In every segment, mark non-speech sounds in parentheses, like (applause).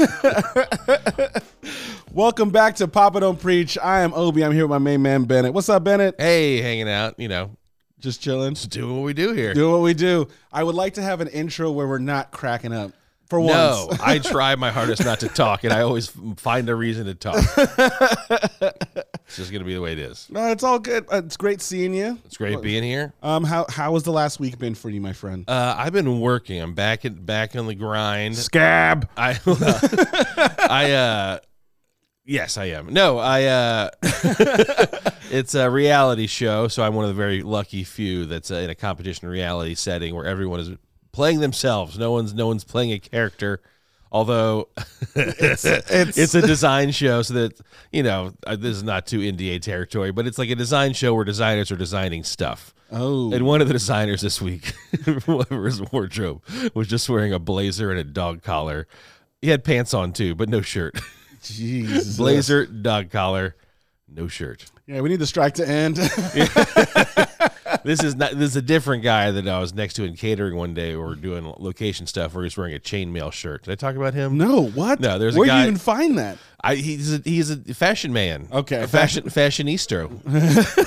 (laughs) Welcome back to Papa Don't Preach. I am Obi. I'm here with my main man, Bennett. What's up, Bennett? Hey, hanging out, you know, Just chilling. just doing what we do here. Do what we do. I would like to have an intro where we're not cracking up for no, once. I try my hardest not to talk, and I always find a reason to talk. (laughs) just gonna be the way it is. No, it's all good. Uh, It's great seeing you. It's great being here. Um, how how has the last week been for you, my friend? Uh, I've been working. I'm back in back on the grind. Scab. I, (laughs) I, uh, yes, I am. No, I, uh, (laughs) it's a reality show, so I'm one of the very lucky few that's uh, in a competition reality setting where everyone is playing themselves. No one's, no one's playing a character. Although (laughs) it's, it's a design show, so that you know uh, this is not too NDA territory, but it's like a design show where designers are designing stuff. Oh, And one of the designers this week, (laughs) whatever his wardrobe, was just wearing a blazer and a dog collar. He had pants on too, but no shirt. Jesus. (laughs) blazer, dog collar, no shirt. Yeah, we need the strike to end. This is not. This is a different guy that I was next to in catering one day, or doing location stuff, where he's wearing a chainmail shirt. Did I talk about him? no, what? No, there's a Where do you even find that? I, he's a, he's a fashion man. Okay. a fashion fashionista, (laughs)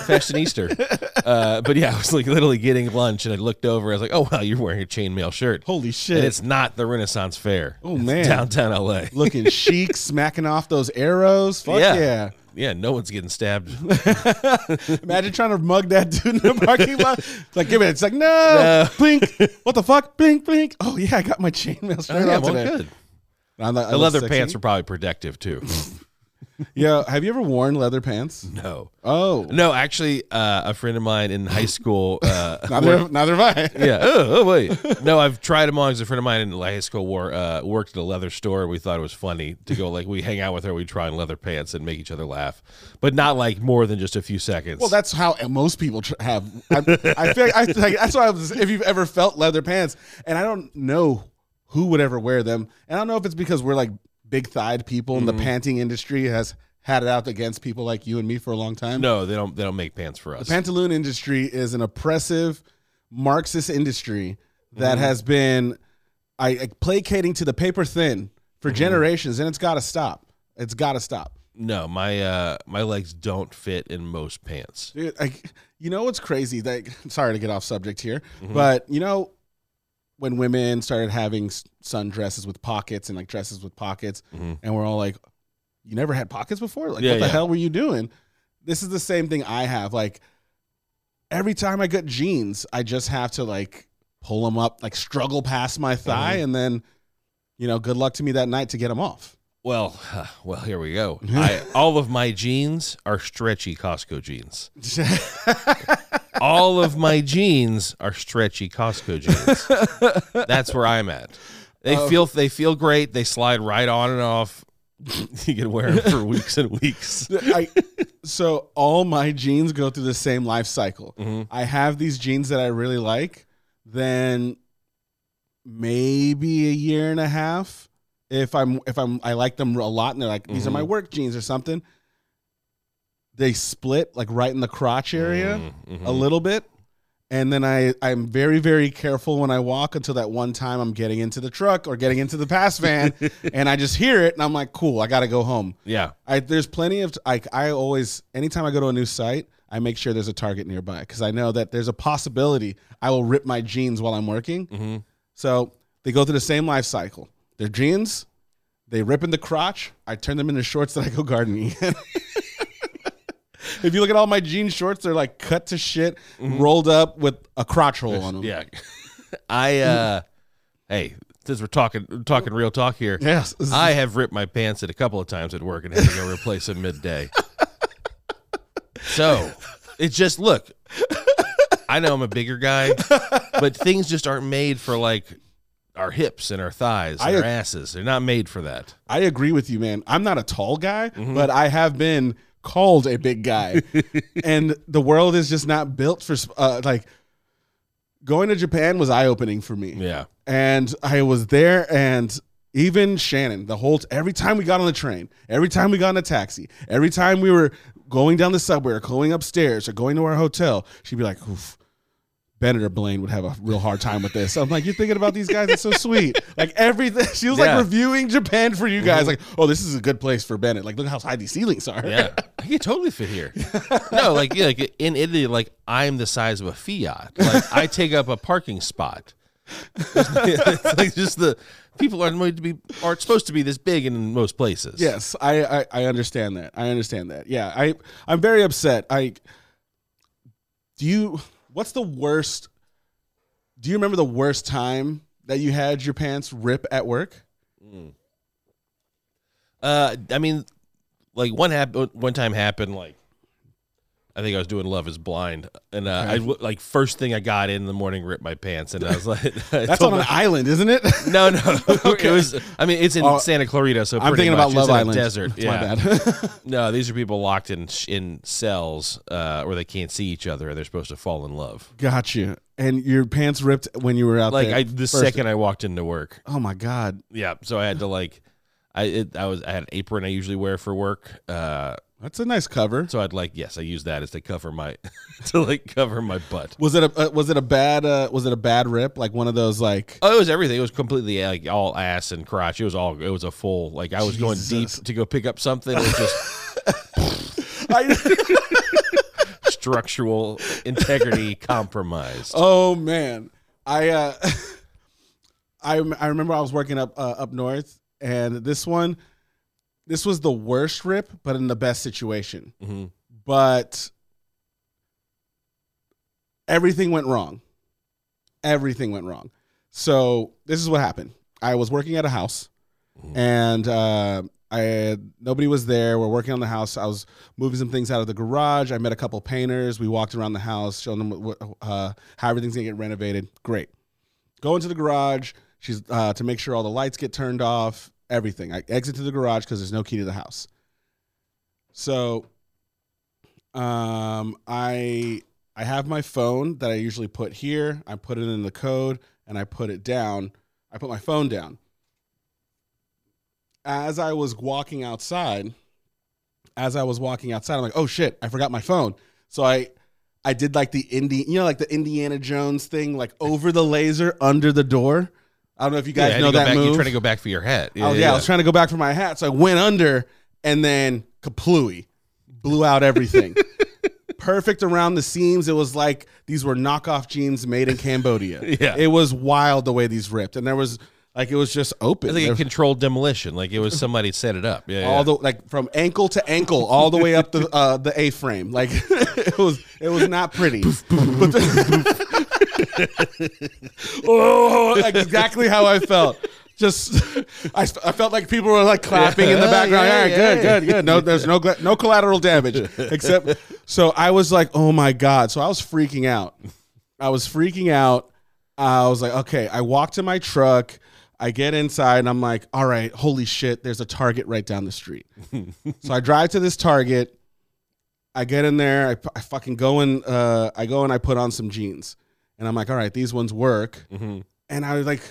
fashionista. Uh, but yeah, I was like literally getting lunch, and I looked over. I was like, "Oh wow, you're wearing a chainmail shirt." Holy And shit! it's not the Renaissance Fair. Oh, It's man. downtown LA. Looking (laughs) chic, smacking off those arrows. Fuck Yeah. yeah. Yeah, no one's getting stabbed. (laughs) Imagine trying to mug that dude in the parking lot. It's like, give it. It's like, no, No. blink. What the fuck? Blink, blink. Oh yeah, I got my chainmail Oh, straight yeah, on well, today. good. I'm not- The leather sexy. pants are probably protective too. (laughs) Yeah. Have you ever worn leather pants? no, Oh, no. Actually, uh, a friend of mine in high school. Uh, (laughs) neither, neither have I. (laughs) yeah. Oh, oh, wait. No, I've tried them on because a friend of mine in high school wore uh, worked at a leather store. We thought it was funny to go like we hang out with her. We try on leather pants and make each other laugh, but not like more than just a few seconds. Well, that's how most people tr- have. I, I feel like, I, like that's why I was. If you've ever felt leather pants, and I don't know who would ever wear them, and I don't know if it's because we're like big thighed people, and the panting industry has had it out against people like you and me for a long time. no, they don't. They don't make pants for us. The pantaloon industry is an oppressive Marxist industry Mm-hmm. that has been I, I- placating to the paper thin for Mm-hmm. generations, and it's got to stop. It's got to stop. no, my uh, my legs don't fit in most pants. Dude, like, you know what's crazy? Like, (laughs) sorry to get off subject here, Mm-hmm. but you know, when women started having sundresses with pockets and like dresses with pockets, Mhm. and we're all like, "You never had pockets before? Like, Yeah, what the yeah. hell were you doing?" This is the same thing I have. Like, every time I get jeans, I just have to like pull them up, like struggle past my thigh, Mm-hmm. and then, you know, good luck to me that night to get them off. Well, well, here we go. (laughs) I, all of my jeans are stretchy Costco jeans. (laughs) all of my jeans are stretchy Costco jeans. That's where I'm at. They Oh. feel they feel great. They slide right on and off. (laughs) you can wear them for weeks and weeks. I, so all my jeans go through the same life cycle. Mhm. I have these jeans that I really like, then maybe a year and a half. If I'm if I'm I like them a lot and they're like these are my Mhm. work jeans or something. They split like right in the crotch area Mhm, a mhm. little bit. And then I, I'm very, very careful when I walk until that one time I'm getting into the truck or getting into the pass van (laughs) and I just hear it and I'm like, cool, I got to go home. Yeah. I there's plenty of like I always anytime I go to a new site, I make sure there's a Target nearby because I know that there's a possibility I will rip my jeans while I'm working. hmm So they go through the same life cycle. They're jeans, they rip in the crotch. I turn them into shorts that I go gardening in. (laughs) (laughs) if you look at all my jean shorts, they're like cut to shit, rolled up with a crotch hole on them. Yeah. (laughs) I uh hey, since we're talking we're talking real talk here. (laughs) Yes. I have ripped my pants at a couple of times at work and had to go replace them midday. So it's just look. I know I'm a bigger guy, but things just aren't made for like our hips and our thighs and I- our asses. They're not made for that. I agree with you, man. I'm not a tall guy, Mm-hmm. but I have been called a big guy, (laughs) and the world is just not built for uh, like going to Japan was eye opening for me, Yeah. and I was there, and even Shannon, the whole every time we got on the train, every time we got in a taxi, every time we were going down the subway or going upstairs or going to our hotel, she'd be like, Oof, Bennett or Blaine would have a real hard time with this. I'm like, you're thinking about these guys. It's so sweet. (laughs) Like everything. She was Yeah. Mm-hmm. like reviewing Japan for you guys. Like, oh, this is a good place for Bennett. Like, look how high these ceilings are. Yeah, (laughs) I could totally fit here. (laughs) No, like yeah, like in Italy, like I'm the size of a Fiat. Like I take up a parking spot. it's like just the people aren't going to be aren't supposed to be this big in most places. Yes, I, I I understand that. I understand that. Yeah, I I'm very upset. I do you. What's the worst? Do you remember the worst time that you had your pants rip at work? Uh, I mean, like one hap- one time happened like. I think I was doing Love Is Blind, and uh, I like first thing I got in the morning, ripped my pants, and I was like, I (laughs) (laughs) That's on my- an island, isn't it? No, no. (laughs) It was. I mean, it's in Oh, Santa Clarita, so I'm thinking much about Love it's in a Island. desert. That's yeah. my bad. No, these are people locked in in cells uh, where they can't see each other, and they're supposed to fall in love. Got you. And your pants ripped when you were out Like there. I, the first. second I walked into work, Oh my god. yeah. So I had to like, I it, I was I had an apron I usually wear for work. Uh, That's a nice cover. so I'd like yes, I use that as to cover my (laughs) to like cover my butt. Was it a uh, was it a bad uh, was it a bad rip like one of those like Oh, it was everything. It was completely like all ass and crotch. It was all. It was a full. Like I was going deep to go pick up something. It was just (laughs) I, (laughs) structural integrity compromised. Oh man, I uh, I I remember I was working up uh, up north, and this one, this was the worst rip, but in the best situation. Mhm. But everything went wrong. Everything went wrong. So this is what happened. I was working at a house, and uh, I had, nobody was there. We're working on the house. I was moving some things out of the garage. I met a couple painters. We walked around the house, showing them what, uh, how everything's gonna get renovated. Great. Go into the garage. She's uh, to make sure all the lights get turned off. Everything. I exit to the garage because there's no key to the house. So, um, I I have my phone that I usually put here. I put it in the code and I put it down. I put my phone down. As I was walking outside, as I was walking outside, I'm like, oh shit, I forgot my phone. So I I did like the Indi, you know, like the Indiana Jones thing, like over the laser under the door. I don't know if you guys had know that back, move. You're trying to go back for your hat. I was, yeah, I was trying to go back for my hat, so I went under and then kaplooey, blew out everything. (laughs) Perfect around the seams. It was like these were knockoff jeans made in Cambodia. (laughs) Yeah. it was wild the way these ripped, and there was like it was just open. It's like a controlled demolition. Like it was somebody set it up. Yeah, all yeah. the like from ankle to ankle, all the way up the uh, the A frame. Like (laughs) it was it was not pretty. But the- oh, exactly how I felt. Just I, I felt like people were like clapping in the background. yeah, All right, yeah. good, good, good. No, there's no no collateral damage except. So I was like, oh my god. So I was freaking out. I was freaking out. I was like, okay. I walk to my truck. I get inside and I'm like, all right, holy shit, there's a Target right down the street. so I drive to this Target. I get in there. I, I fucking go and uh, I go and I put on some jeans, and I'm like, all right, these ones work. Mhm. And I was like,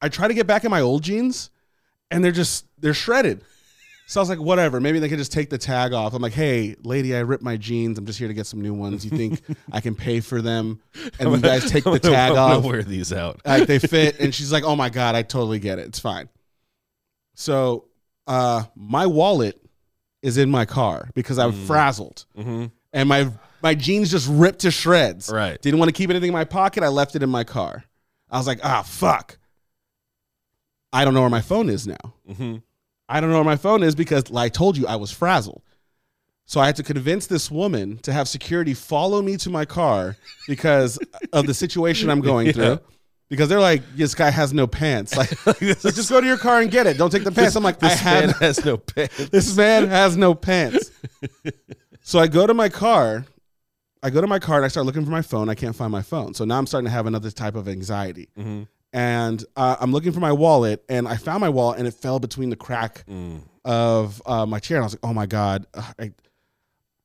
I try to get back in my old jeans, and they're just they're shredded. So I was like, whatever. Maybe they could just take the tag off. I'm like, hey, lady, I ripped my jeans. I'm just here to get some new ones. You think (laughs) I can pay for them? (laughs) And you guys take the tag off wear these out. (laughs) like they fit and she's like oh my god i totally get it it's fine so uh my wallet is in my car because i'm frazzled hmm and my my jeans just ripped to shreds Right. didn't want to keep anything in my pocket i left it in my car i was like ah fuck i don't know where my phone is now hmm i don't know where my phone is because like i told you i was frazzled so i had to convince this woman to have security follow me to my car because (laughs) of the situation i'm going Yeah. through because they're like this guy has no pants like (laughs) just go to your car and get it. Don't take the pants. I'm like, I this man have has no pants. (laughs) this man has no pants. so I go to my car. I go to my car and I start looking for my phone. I can't find my phone. So now I'm starting to have another type of anxiety. Mhm. And uh, I'm looking for my wallet, and I found my wallet, and it fell between the crack Mm. of uh, my chair. And I was like, oh my god. I,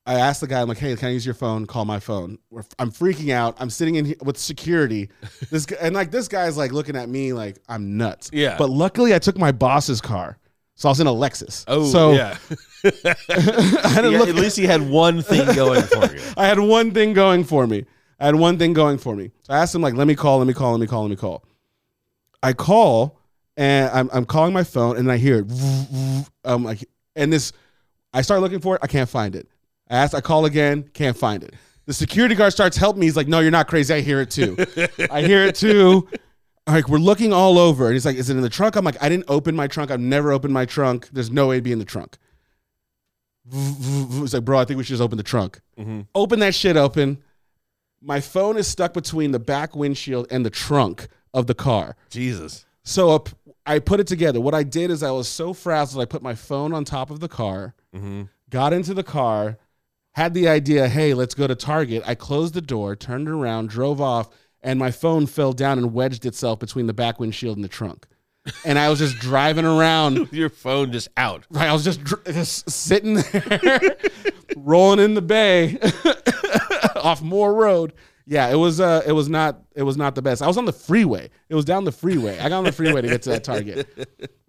I asked the guy, I'm like, hey, can I use your phone? Call my phone. I'm freaking out. I'm sitting in here with security. (laughs) This guy, and like this guy's like looking at me like I'm nuts. Yeah. But luckily, I took my boss's car, so I was in a Lexus. Oh, so yeah. (laughs) (laughs) I didn't Yeah. At least he had one thing going for you. (laughs) I had one thing going for me. I had one thing going for me. So I asked him like, let me call, let me call, let me call, let me call. I call and I'm, I'm calling my phone and I hear it. I'm like, and this, I start looking for it. I can't find it. I ask, I call again, can't find it. The security guard starts helping me. He's like, no, you're not crazy. I hear it too. I hear it too. Like we're looking all over. And he's like, is it in the trunk? I'm like, I didn't open my trunk. I've never opened my trunk. There's no way it'd be in the trunk. He's like, bro, I think we should just open the trunk. Mm-hmm. Open that shit open. My phone is stuck between the back windshield and the trunk of the car. Jesus. So uh, up, I put it together. What I did is I was so frazzled, I put my phone on top of the car, mm-hmm. got into the car, had the idea, hey, let's go to Target. I closed the door, turned around, drove off, and my phone fell down and wedged itself between the back windshield and the trunk. And I was just driving around. (laughs) Your phone just out. Right. I was just, dr- just sitting there, (laughs) rolling in the bay (laughs) off Moore Road. Yeah, it was uh, it was not it was not the best. I was on the freeway. It was down the freeway. I got on the freeway to get to that Target.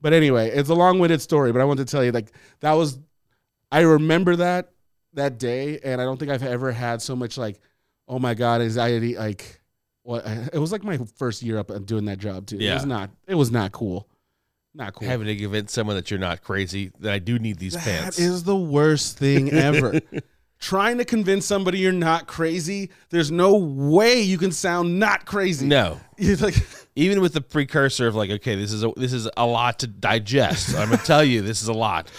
But anyway, it's a long-winded story. But I wanted to tell you like that was. I remember that that day, and I don't think I've ever had so much like, oh my god, anxiety. Like, what? (laughs) It was like my first year up uh, doing that job too. Yeah. It was not. It was not cool. Not cool. Having to convince someone that you're not crazy, that I do need these That pants. is the worst thing ever. (laughs) Trying to convince somebody you're not crazy, there's no way you can sound not crazy. no. (laughs) It's like, Even with the precursor of like, okay, this is a, this is a lot to digest. I'm gonna tell you, this is a lot.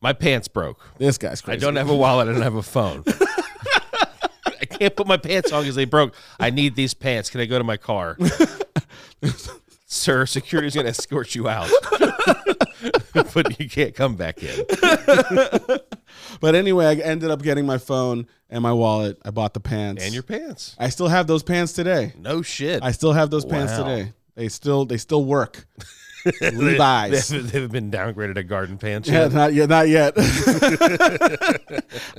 My pants broke. this guy's crazy. I don't have a wallet. I don't have a phone. Can't put my pants on because they broke. I need these pants. Can I go to my car? (laughs) Sir, security's going to escort you out. (laughs) but you can't come back in. (laughs) But anyway, I ended up getting my phone and my wallet. I bought the pants. And your pants. I still have those pants today. No shit. I still have those pants Wow. today. They still they still work. (laughs) They- Levi's. They've, they've been downgraded to garden pants. Yeah, yet? not yet, not yet. (laughs)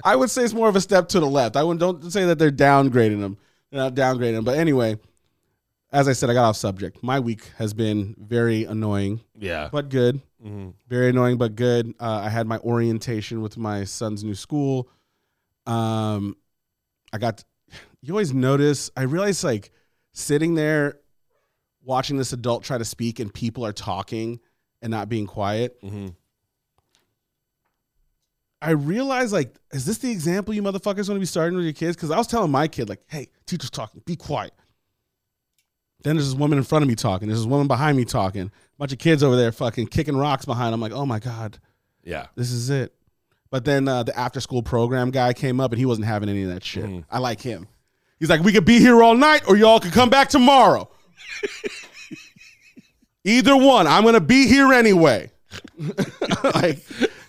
I would say it's more of a step to the left. I wouldn't don't say that they're downgrading them. They're not downgrading them. But anyway, as I said, I got off subject. My week has been very annoying, Yeah. but good. Mhm. Very annoying, but good. Uh, I had my orientation with my son's new school. Um, I got. You always notice. I realize like sitting there, watching this adult try to speak, and people are talking and not being quiet. Mhm. I realized like, is this the example you motherfuckers want to be starting with your kids? Because I was telling my kid like, hey, teacher's talking, be quiet. Then there's this woman in front of me talking. There's this woman behind me talking. A bunch of kids over there fucking kicking rocks behind. I'm like, oh my god, Yeah. this is it. But then uh, the after school program guy came up and he wasn't having any of that shit. Mhm. I like him. He's like, we could be here all night or y'all could come back tomorrow. Either one. I'm gonna be here anyway. (laughs) like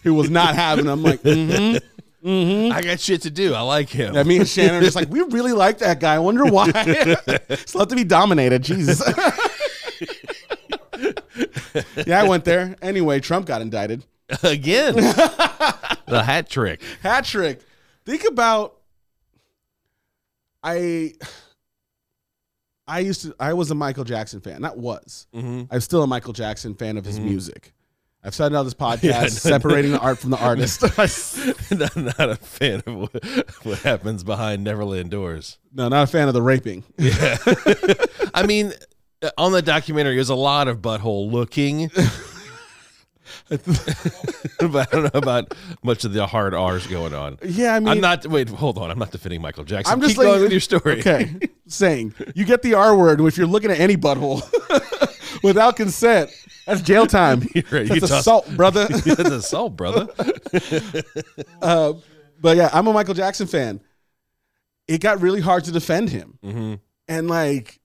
he was not having. I'm like, mm-hmm. mm-hmm. I got shit to do. I like him. Yeah, me and Shannon are just like, we really like that guy. I wonder why. (laughs) (laughs) it's love to be dominated. Jesus. yeah, I went there. Anyway, Trump got indicted. Again. the hat trick. Hat trick. Think about I I used to I was a Michael Jackson fan. Not was. hmm I'm still a Michael Jackson fan of his music. I've it on this (laughs) podcast, Yeah, no, (laughs) separating the art from the artist. (laughs) not, not a fan of what, what happens behind Neverland doors. no, not a fan of the raping. Yeah. I mean, uh, on the documentary, there's a lot of butthole looking. (laughs) but I don't know about much of the hard R's going on. Yeah, I mean I'm not. Wait, hold on. I'm not defending Michael Jackson. I'm just Keep going with your story. (laughs) Okay, saying you get the R word if you're looking at any butthole (laughs) without consent. That's jail time. You're right. That's assault, brother. That's assault, brother. uh, but yeah, I'm a Michael Jackson fan. It got really hard to defend him, hmm and like,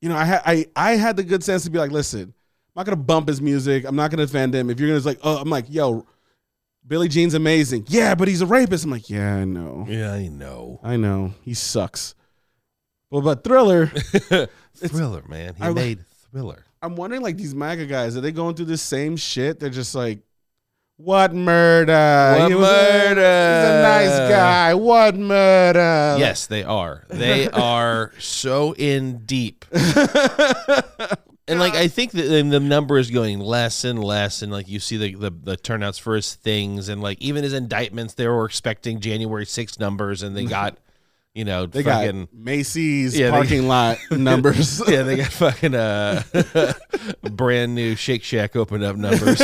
you know, I had I I had the good sense to be like, listen, not gonna bump his music. I'm not gonna defend him. If you're gonna like, oh, I'm like, yo, Billie Jean's amazing. Yeah, but he's a rapist. I'm like, yeah, I know. Yeah, I know. I know he sucks. Well, but Thriller, (laughs) Thriller, man. He I- made Thriller. I'm wondering like these MAGA guys are they going through the same shit? They're just like, what murder? What He was a- murder? he's a nice guy. What murder? Yes, they are. They (laughs) are so in deep. (laughs) And like I think that the the number is going less and less, and like you see the, the the turnouts for his things, and like even his indictments, they were expecting January 6th numbers, and they got (laughs) you know, They fucking. got Macy's Yeah, they- parking lot (laughs) numbers. (laughs) yeah, they got fucking uh, brand new Shake Shack opened up numbers.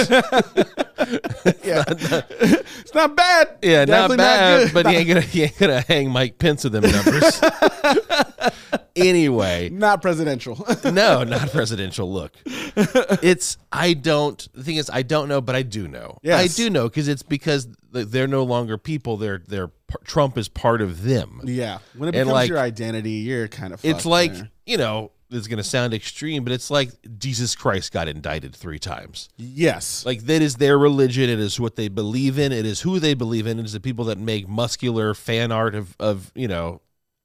yeah, it's not bad. Yeah, Definitely not bad, good. but he ain't gonna he ain't gonna hang Mike Pence with them numbers. Anyway, (laughs) not presidential. (laughs) no, not presidential. Look, it's I don't. The thing is, I don't know, but I do know. Yes. I do know because it's because they're no longer people. They're they're Trump is part of them. yeah, when it And, becomes like, your identity, you're kind of. It's like there. you know, it's gonna sound extreme, but it's like Jesus Christ got indicted three times. yes, Like that is their religion. It is what they believe in. It is who they believe in. It is the people that make muscular fan art of of you know,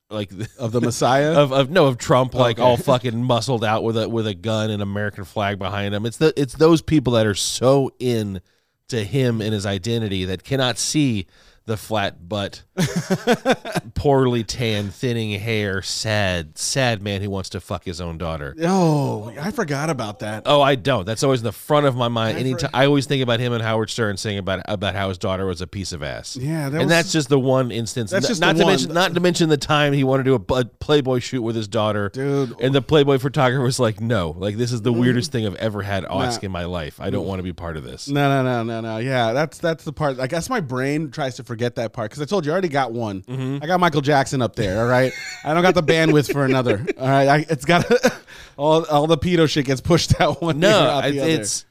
like of the Messiah. (laughs) of, of no of Trump like Okay. all fucking muscled out with a with a gun and American flag behind him. It's the it's those people that are so in to him and his identity that cannot see the flat butt, (laughs) poorly tanned, thinning hair, sad, sad man who wants to fuck his own daughter. oh, I forgot about that. Oh, I don't. That's always in the front of my mind. I Anytime I always think about him and Howard Stern saying about about how his daughter was a piece of ass. Yeah, that and was- that's just the one instance. That's just not to one. mention not to mention the time he wanted to do a, a Playboy shoot with his daughter, Dude. And the Playboy photographer was like, "No, like this is the weirdest thing I've ever had ask in my life. I don't want to be part of this." No, no, no, no, no. Yeah, that's that's the part. I guess my brain tries to forget that part because I told you I already got one. Mm-hmm. I got Michael Jackson up there. All right, I don't got the bandwidth for another. (laughs) All right, I, it's got (laughs) all all the pedo shit gets pushed (laughs) out one. No, out the it- other. it's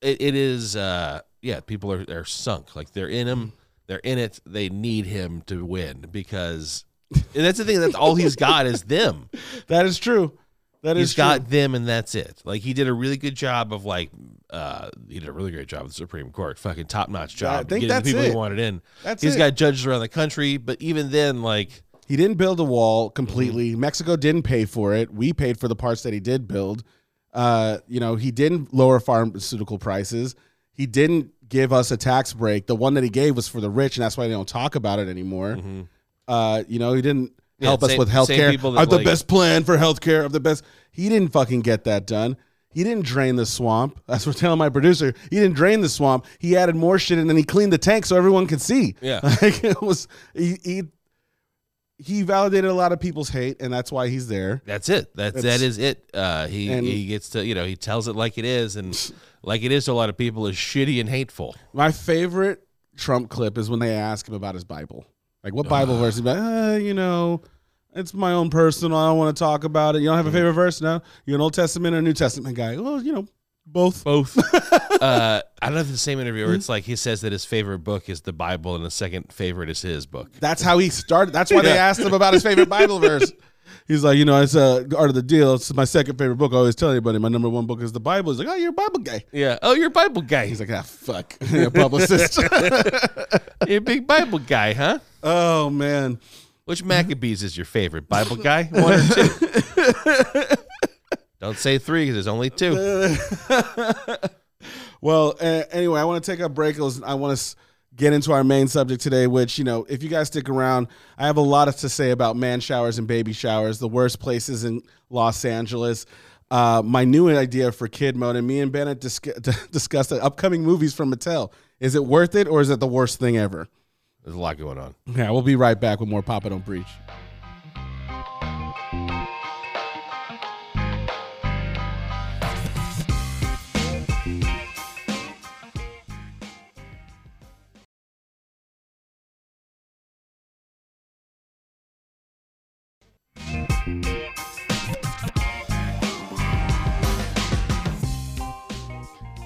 it, it is. uh Yeah, people are are sunk. Like they're in him. They're in it. They need him to win because. And that's the thing. That's all he's got is them. that is true. That is He's true. got them, and that's it. Like he did a really good job of like, uh, he did a really great job with the Supreme Court. Fucking top notch job. I think getting that's the people it. he wanted in. That's He's it. got judges around the country, but even then, like, He didn't build a wall completely. Mm-hmm. Mexico didn't pay for it. We paid for the parts that he did build. Uh, you know, he didn't lower pharmaceutical prices. He didn't give us a tax break. The one that he gave was for the rich, and that's why they don't talk about it anymore. Uh, you know, he didn't Mm-hmm. Yeah, help us same- with same healthcare. Are the like- best plan for healthcare of the best. He didn't fucking get that done. He didn't drain the swamp. (laughs) That's what I'm telling my producer. He didn't drain the swamp. He added more shit and then he cleaned the tank so everyone could see. Yeah. (laughs) Like it was he, he he validated a lot of people's hate, and that's why he's there. that's it. That's, That's- that is it. Uh, he And- he gets to you know he tells it like it is, and (laughs) like it is to a lot of people is shitty and hateful. My favorite Trump clip is when they ask him about his Bible. Like, what Bible verse? He's like, uh, you know, it's my own personal. I don't want to talk about it. You don't have a favorite verse? now? You're an Old Testament or New Testament guy? Well, you know, both. Both. (laughs) uh, I don't know if it's the same interview where it's like he says that his favorite book is the Bible, and the second favorite is his book. That's how he started. That's why they asked him about his favorite Bible (laughs) verse. He's like, you know, it's uh, Art of the Deal. It's my second favorite book. I always tell anybody my number one book is the Bible. He's like, oh, you're a Bible guy. Yeah. Oh, you're a Bible guy. He's like, ah, fuck. (laughs) You're a publicist. You're a big Bible guy, huh? oh, man. Which Maccabees is your favorite? Bible guy? (laughs) One or two? Don't say three because there's only two. (laughs) Well, uh, anyway, I want to take a break. I want to get into our main subject today, which, you know, if you guys stick around, I have a lot to say about man showers and baby showers, the worst places in Los Angeles. Uh, my new idea for kid mode, and me and Bennett dis- (laughs) discussed the upcoming movies from Mattel. Is it worth it, or is it the worst thing ever? There's a lot going on. Yeah, we'll be right back with more Papa Don't Preach.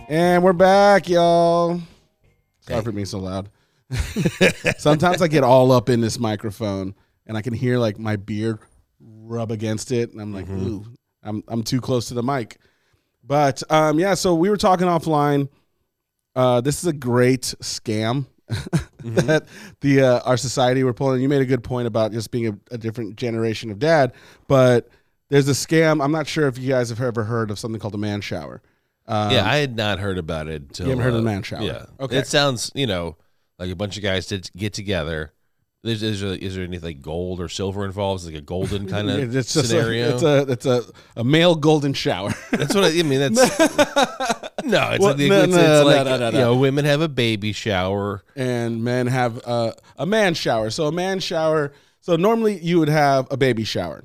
And we're back, y'all. Sorry for being so loud. Sometimes I get all up in this microphone and I can hear like my beard rub against it, and I'm like, ooh, I'm I'm too close to the mic. But um, yeah, so we were talking offline. Uh, this is a great scam (laughs) that the uh, our society we're pulling. You made a good point about just being a, a different generation of dad, but there's a scam. I'm not sure if you guys have ever heard of something called a man shower. Um, yeah, I had not heard about it. Until, You haven't heard of the uh, man shower? Yeah. Okay. It sounds, you know, like a bunch of guys did get together. Is, is, there, is there anything like gold or silver involved? Is like a golden (laughs) kind of it's just scenario? A, it's a it's a, a male golden shower. (laughs) That's what I, I mean. That's (laughs) no. It's What? like, No, it's, no, it's no, like no, you no. know, women have a baby shower. and men have uh, a man shower. So a man shower. So normally you would have a baby shower.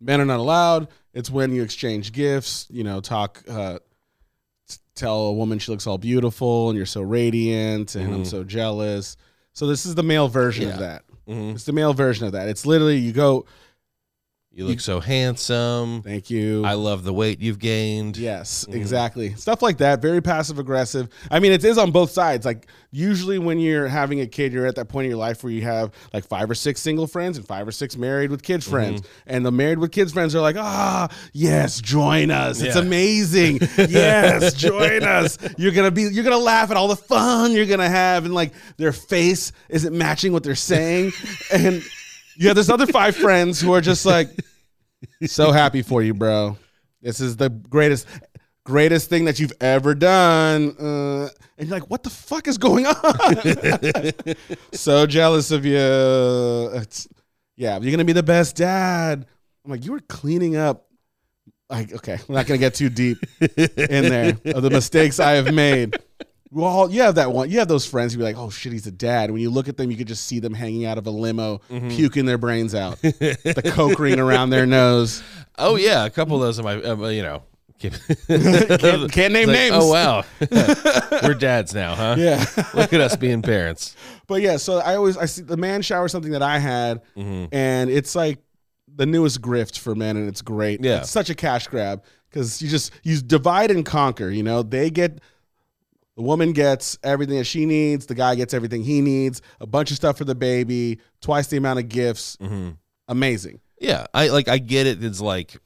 Men are not allowed. It's when you exchange gifts, you know, talk, uh, tell a woman she looks all beautiful and you're so radiant and I'm so jealous. So this is the male version of Mm-hmm. Yeah. that. Mhm. It's the male version of that. It's literally you go, You look so handsome. thank you. I love the weight you've gained. Yes, exactly. Stuff like that. Very passive aggressive. I mean, it is on both sides. Like usually when you're having a kid, you're at that point in your life where you have like five or six single friends and five or six married with kids friends. And the married with kids friends are like, ah, yes, join us. It's Yeah. amazing. (laughs) yes, join us. You're gonna be you're gonna laugh at all the fun you're gonna have, and like their face isn't matching what they're saying. (laughs) and you have this other five friends who are just like so happy for you, bro. This is the greatest, greatest thing that you've ever done. Uh, and you're like, what the fuck is going on? (laughs) so jealous of you. It's, yeah, you're gonna be the best dad. I'm like, you were cleaning up. Like, okay, we're not gonna get too deep in there of the mistakes I have made. Well, you have that one. You have those friends who be like, "Oh shit, he's a dad." When you look at them, you could just see them hanging out of a limo, puking their brains out, (laughs) the coke ring around their nose. Oh yeah, a couple of those of my, um, uh, you know. (laughs) Can't, can't (laughs) name like, names. Oh wow, we're dads now, huh? Yeah, Look at us being parents. but yeah. So I always I see the man shower something that I had, Mm-hmm. and it's like the newest grift for men, and it's great. Yeah. it's such a cash grab because you just you divide and conquer. You know, they get the woman gets everything that she needs, the guy gets everything he needs, a bunch of stuff for the baby, twice the amount of gifts. Mm-hmm. Amazing. Yeah, I like. I get it. It's like,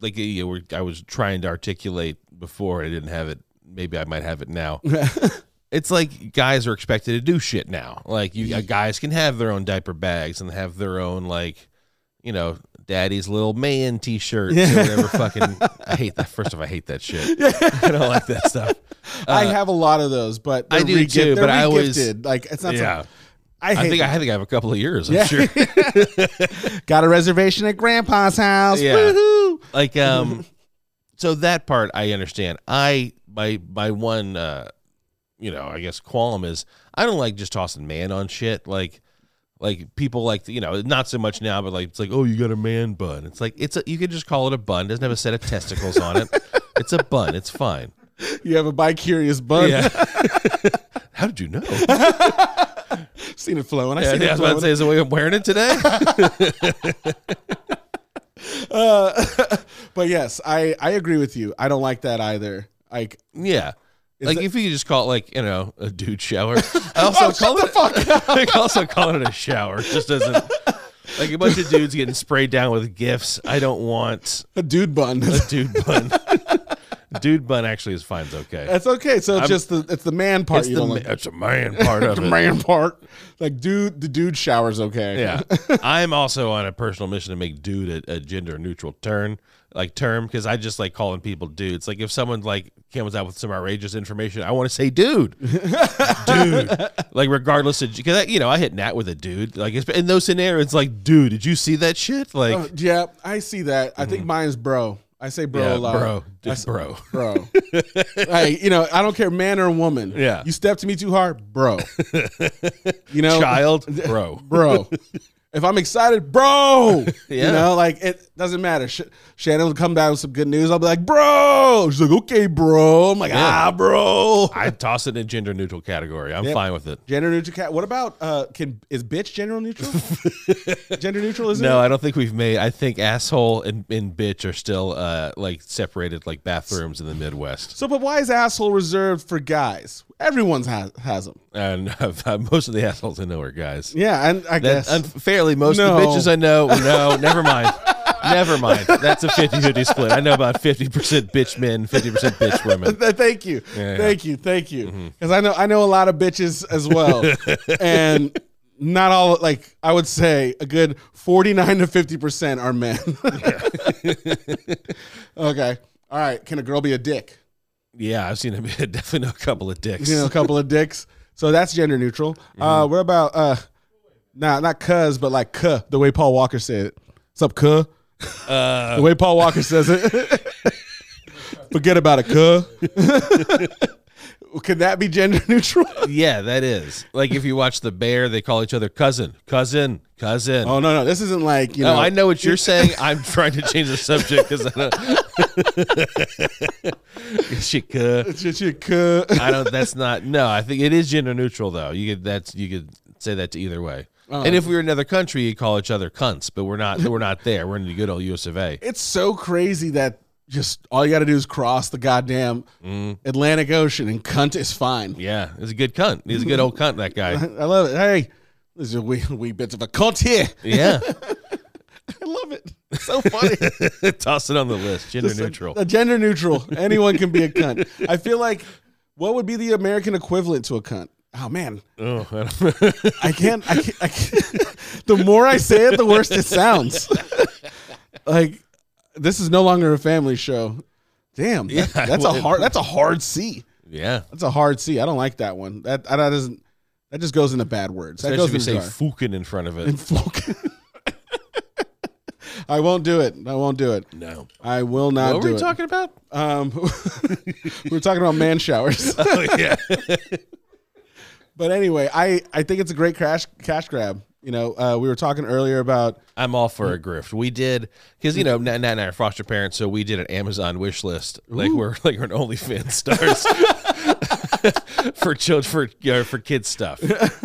like you know, I was trying to articulate before. I didn't have it. Maybe I might have it now. (laughs) it's like guys are expected to do shit now. Like you, guys can have their own diaper bags and have their own like, you know, daddy's little man T-shirts or whatever. fucking, I hate that. First off, I hate that shit. (laughs) I don't like that stuff. (laughs) I have a lot of those, but Uh, I do re-gift- too, but I always- like it's not. Yeah, I. I think I, I think I have a couple of years. I'm Yeah. sure. (laughs) got a reservation at Grandpa's house. Yeah. Woohoo! like um so that part i understand i my my one uh you know i guess qualm is i don't like just tossing man on shit like like people like to, you know not so much now but like it's like oh you got a man bun. It's like it's a you could just call it a bun. It doesn't have a set of testicles on it. (laughs) It's a bun. It's fine. You have a bi-curious bun. yeah. (laughs) How did you know? (laughs) Seen it flowing. I yeah, seen yeah, I it was about to say is the way i'm wearing it today? Uh, but yes, I I agree with you. I don't like that either. Like yeah like that- if you could just call it like you know a dude shower (laughs) i also Oh, call it the fuck (laughs) I also call it a shower. It just doesn't like a bunch of dudes getting sprayed down with gifts. I don't want a dude bun. a dude bun. (laughs) dude bun actually is fine. It's okay. That's okay. So it's I'm- just the it's the man part It's the like. it's a man part of The it. man part. Like dude, the dude shower's okay. Yeah, I'm also on a personal mission to make dude a, a gender neutral turn like term because I just like calling people dudes. Like if someone like comes out with some outrageous information, I want to say dude, (laughs) dude. Like regardless of because you know I hit Nat with a dude. Like it's, in those scenarios, it's like dude, did you see that shit? Like Oh, yeah, I see that. I think mine's bro. I say bro Mm-hmm. yeah, a lot. bro, just bro. bro. (laughs) like, you know, I don't care, man or woman. Yeah. You step to me too hard, bro. (laughs) you know, Child, bro. bro. If I'm excited, bro, (laughs) you know, like it doesn't matter. Sh- Shannon will come down with some good news. I'll be like, bro. She's like, okay, bro. I'm like, Yeah. ah, bro. I toss it in a gender neutral category. I'm Yep. fine with it. Gender neutral cat. What about uh? Can is bitch gender neutral? (laughs) gender neutral is No, it? I don't think we've made. I think asshole and, and bitch are still uh like separated like bathrooms in the Midwest. So, but why is asshole reserved for guys? Everyone's has has them. And (laughs) most of the assholes I know are guys. Yeah, and I That guess unfairly, most of the bitches I know, no, never mind. Never mind. That's a 50 50 split. I know about 50% bitch men, 50% bitch women. (laughs) Thank you, Yeah, Mm-hmm. yeah. thank you, thank you. Because I know I know a lot of bitches as well, (laughs) and not all. Like I would say, a good forty nine to fifty percent are men. okay, all right. Can a girl be a dick? Yeah, I've seen him (laughs) definitely know a couple of dicks. You know, a couple of dicks. So that's gender neutral. Uh, Mm-hmm. what about uh, nah, not cuz, but like cuh, the way Paul Walker said it. What's up, cuh? Uh, (laughs) The way Paul Walker says it. (laughs) Forget about it, cuh. Can that be gender (laughs) neutral? Yeah, that is. Like if you watch The Bear, they call each other cousin, cousin, cousin. oh no, no, this isn't like you no, know. I know what you're saying. I'm trying to change the subject because I don't. (laughs) It's could. I don't. That's not. No, I think it is gender neutral though. You could. That's you could say that to either way. Oh. and if we were in another country, you'd call each other cunts. But we're not. We're not there. We're in the good old U.S. of A. It's so crazy that just all you got to do is cross the goddamn mm. Atlantic Ocean and cunt is fine. Yeah, he's a good cunt. He's a good old cunt. That guy. (laughs) I love it. Hey, there's a wee, wee bits of a cunt here. Yeah, (laughs) I love it. It's so funny. (laughs) toss it on the list. Gender Just neutral. A, gender neutral. Anyone can be a cunt. I feel like what would be the American equivalent to a cunt? Oh man, Oh, I I can't. I can't, I can't. the more I say it, the worse it sounds. like this is no longer a family show. Damn, that- Yeah, (laughs) that's a well, hard. That's a hard C. yeah. That's a hard C. I don't like that one. That that doesn't. That just goes into bad words. That Especially goes if you say jar. "fucking" in front of it. And folk- (laughs) I won't do it. I won't do it. No. I will not What do were we it. talking about? Um, (laughs) we were talking about man showers, Oh yeah. but anyway, I I think it's a great cash cash grab. You know, uh, we were talking earlier about I'm all for a grift. We did because you know Nat, Nat and I are foster parents, so we did an Amazon wish list. Like we're (laughs) like we're an OnlyFans stars (laughs) for children for you know, for kids stuff, (laughs) uh, used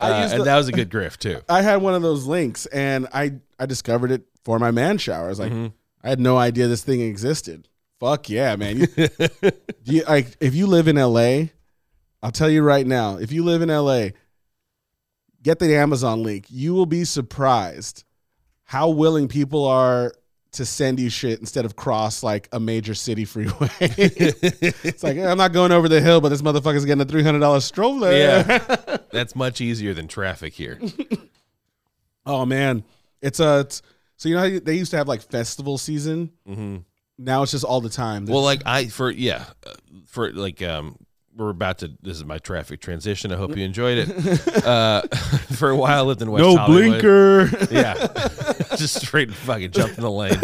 and the- that was a good grift too. I had one of those links and I I discovered it for my man shower. I was like, Mm-hmm. I had no idea this thing existed. Fuck yeah, man! You, do you, like if you live in LA, I'll tell you right now, if you live in LA, get the Amazon link. You will be surprised how willing people are to send you shit instead of cross like a major city (laughs) freeway. it's like I'm not going over the hill, but this motherfucker's getting a three hundred dollars stroller. Yeah, (laughs) that's much easier than traffic here. (laughs) Oh man, it's a it's, so you know how they used to have like festival season. hmm Now it's just all the time. Well, like I for yeah, uh, for like um, we're about to. This is my traffic transition. I hope you (laughs) enjoyed it. Uh, (laughs) for a while, I lived in West Hollywood. no Hollywood. blinker. Yeah, (laughs) just straight fucking jumped in the lane.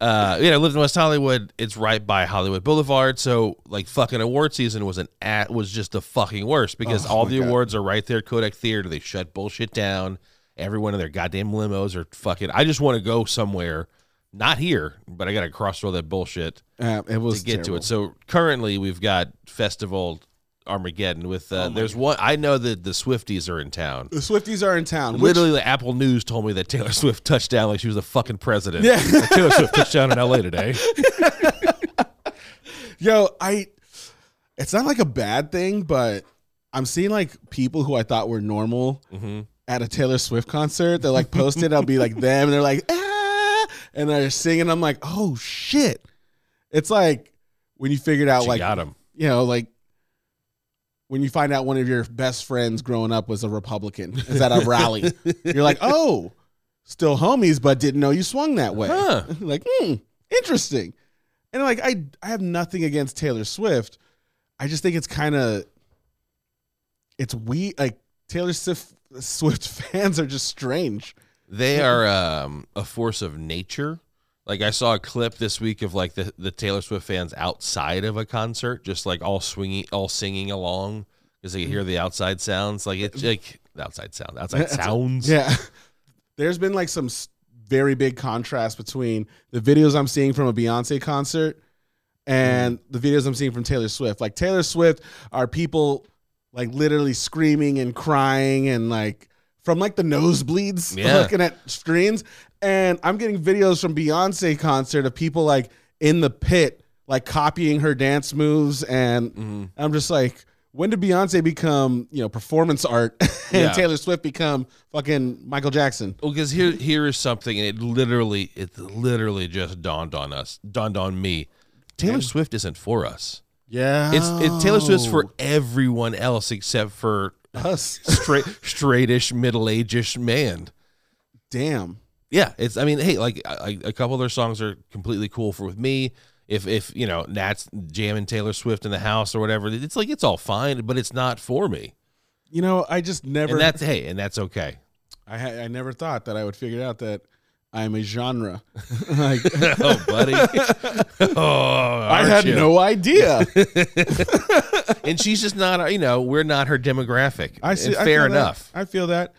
Uh, yeah, I lived in West Hollywood. It's right by Hollywood Boulevard, so like fucking award season was an at was just the fucking worst because Oh, all my the God. awards are right there. Kodak Theater, they shut bullshit down. Everyone in their goddamn limos are fucking. I just want to go somewhere, not here, but I got to cross all that bullshit Uh, it was to get to it. So currently, we've got Festival Armageddon with. Uh, there's one. I know that the Swifties are in town. The Swifties are in town. which- Literally, the Apple News told me that Taylor (laughs) Swift touched down like she was the fucking president. Yeah. Like, Taylor Swift touched down in LA today. (laughs) yo, I. It's not like a bad thing, but I'm seeing like people who I thought were normal Mm-hmm. at a Taylor Swift concert. They're like posted. I'll be like them, and they're like ah, and they're singing. I'm like, oh shit! It's like when you figured out She like got him. you know, like when you find out one of your best friends growing up was a Republican, is at a rally. (laughs) You're like, oh, still homies, but didn't know you swung that way. Huh. (laughs) like, hmm, interesting. And like, I I have nothing against Taylor Swift. I just think it's kind of it's we like Taylor Swift Swift (laughs) fans are just strange. They are um, a force of nature. Like I saw a clip this week of like the, the Taylor Swift fans outside of a concert, just like all swinging, all singing along because they hear the outside sounds. Like it's like the outside sound, outside (laughs) sounds. Yeah. There's been like some very big contrast between the videos I'm seeing from a Beyonce concert and the videos I'm seeing from Taylor Swift. Like Taylor Swift are people like literally screaming and crying and like from like the nosebleeds (laughs) Yeah. looking at screens. And I'm getting videos from Beyonce concert of people like in the pit, like copying her dance moves. And Mm-hmm. I'm just like, when did Beyonce become, you know, performance art (laughs) and Yeah. Taylor Swift become fucking Michael Jackson? Well, because here here is something, and it literally it literally just dawned on us, dawned on me. Taylor Swift isn't for us. Yeah. It's it, Taylor Swift's for everyone else except for us. straight straightish middle ageish man. Damn. Yeah, it's. I mean, hey, like I, a couple of their songs are completely cool for with me. If if you know Nat's jamming Taylor Swift in the house or whatever, it's like it's all fine, but it's not for me. You know, I just never And that's hey, and that's okay. I ha- I never thought that I would figure out that I'm a genre. (laughs) like, (laughs) oh, buddy. (laughs) oh, I had no idea. and she's just not. You know, we're not her demographic. I see. And I fair feel that. enough. I feel that.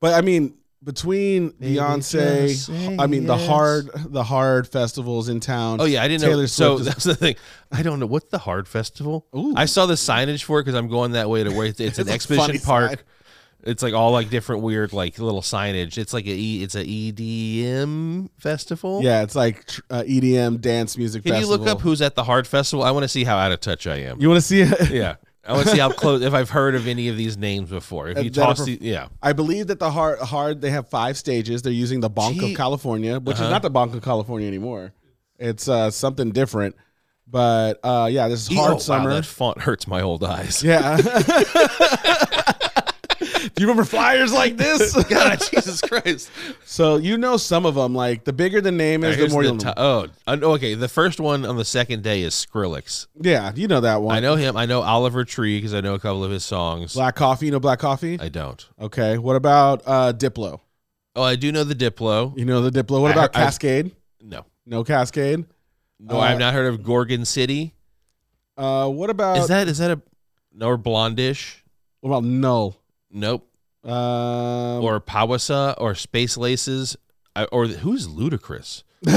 But I mean, between Baby, Beyonce, I mean the hard, the hard festivals in town. Oh yeah, I didn't know. Taylor So Swift is- that's the thing. I don't know what's the Hard Festival. Ooh. I saw the signage for it because I'm going that way to where it's, it's an It's a exposition park. sign. It's like all like different weird like little signage. It's like a E- it's a EDM festival. Yeah, it's like tr- uh, EDM dance music. Festival. Can you look up who's at the Hard Festival? I want to see how out of touch I am. You want to see it? (laughs) yeah, I want to see how (laughs) close if I've heard of any of these names before. If you toss the yeah, I believe that the hard, hard they have five stages. They're using the Banc Gee. of California, which Uh-huh. is not the Banc of California anymore. It's uh, something different. But uh, yeah, this is hard Oh, wow, summer. that font hurts my old eyes. yeah. (laughs) Do you remember flyers like this? (laughs) God, Jesus Christ! so you know some of them. Like the bigger the name is, the Here's more the you'll ti- know. oh, uh, okay. The first one on the second day is Skrillex. Yeah, you know that one. I know him. I know Oliver Tree because I know a couple of his songs. Black coffee. You know black coffee. I don't. Okay. What about uh, Diplo? Oh, I do know the Diplo. You know the Diplo. What I about heard- I've- Kaskade? No, No Kaskade. no, Uh, I've not heard of Gorgon City. Uh, what about Is that is that a no or Blondish? what about Null? Nope. Um, Or Pawasa or Space Laces. I, or who's Ludacris? (laughs)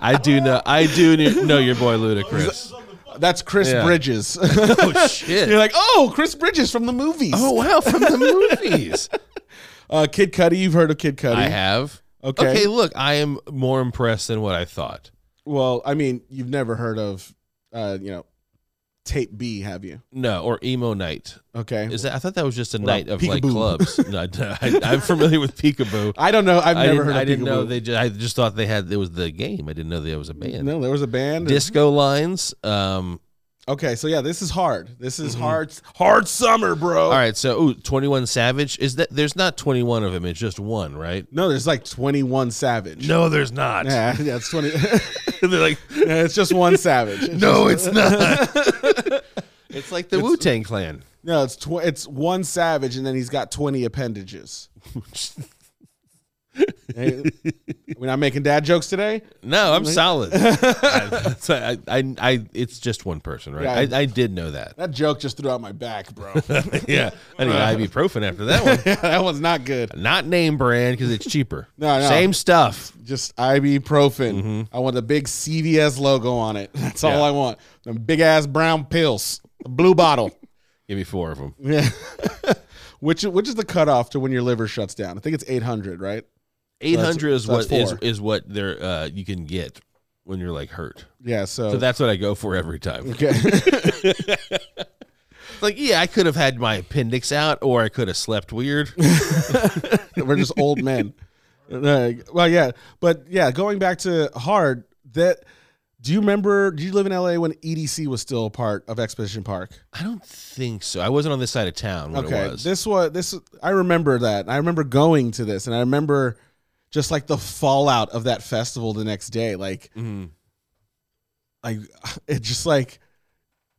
I do know. I do know your boy Ludacris. that's Chris Yeah. Bridges. (laughs) oh shit! You're like, oh, Chris Bridges from the movies. oh wow, from the movies. (laughs) uh, Kid Cudi. You've heard of Kid Cudi? I have. Okay. Okay, look, I am more impressed than what I thought. Well, I mean, you've never heard of, uh, you know, Tape B, have you? No, or emo night. Okay. Is that? I thought that was just a What night of like clubs. (laughs) no, I, I'm familiar with Peekaboo. (laughs) I don't know. I've I never heard of I didn't know they. Just, I just thought they had. It was the game. I didn't know there was a band. No, there was a band. Disco lines. Um. Okay, so yeah, this is hard. This is Mhm. hard. Hard summer, bro. All right. So, ooh, 21 Savage. Is that? There's not 21 of them. It's just one, right? No, there's like 21 Savage. No, there's not. Yeah, yeah, it's 20. (laughs) (laughs) They're like, yeah, it's just one Savage. It's no, just- it's not. (laughs) it's like the Wu Tang Clan. No, it's tw- it's one Savage, and then he's got 20 appendages. (laughs) We're not making dad jokes today. No, I'm solid. (laughs) I, I, I, I, it's just one person, right? Yeah. I, I did know that. That joke just threw out my back, bro. (laughs) yeah, I need (laughs) ibuprofen after that one. yeah, that one's not good. Not name brand because it's cheaper. No, no. Same stuff. Just ibuprofen. I want the big CVS logo on it. That's all Mm-hmm. Yeah. I want. Them big ass brown pills, the blue bottle. Give me four of them. Yeah. which which is the cutoff to when your liver shuts down? I think it's 800, right? Eight hundred is what is is what they're uh, you can get when you're like hurt. Yeah. So, So that's what I go for every time. okay. (laughs) (laughs) Like, yeah, I could have had my appendix out, or I could have slept weird. (laughs) We're just old men. Uh, well, yeah, but yeah, going back to hard. That do you remember? Did you live in LA when EDC was still a part of Exposition Park? I don't think so. I wasn't on this side of town when okay, it was. this was this. I remember that. I remember going to this, and I remember just like the fallout of that festival the next day. Like, Mhm. like (sighs) it just like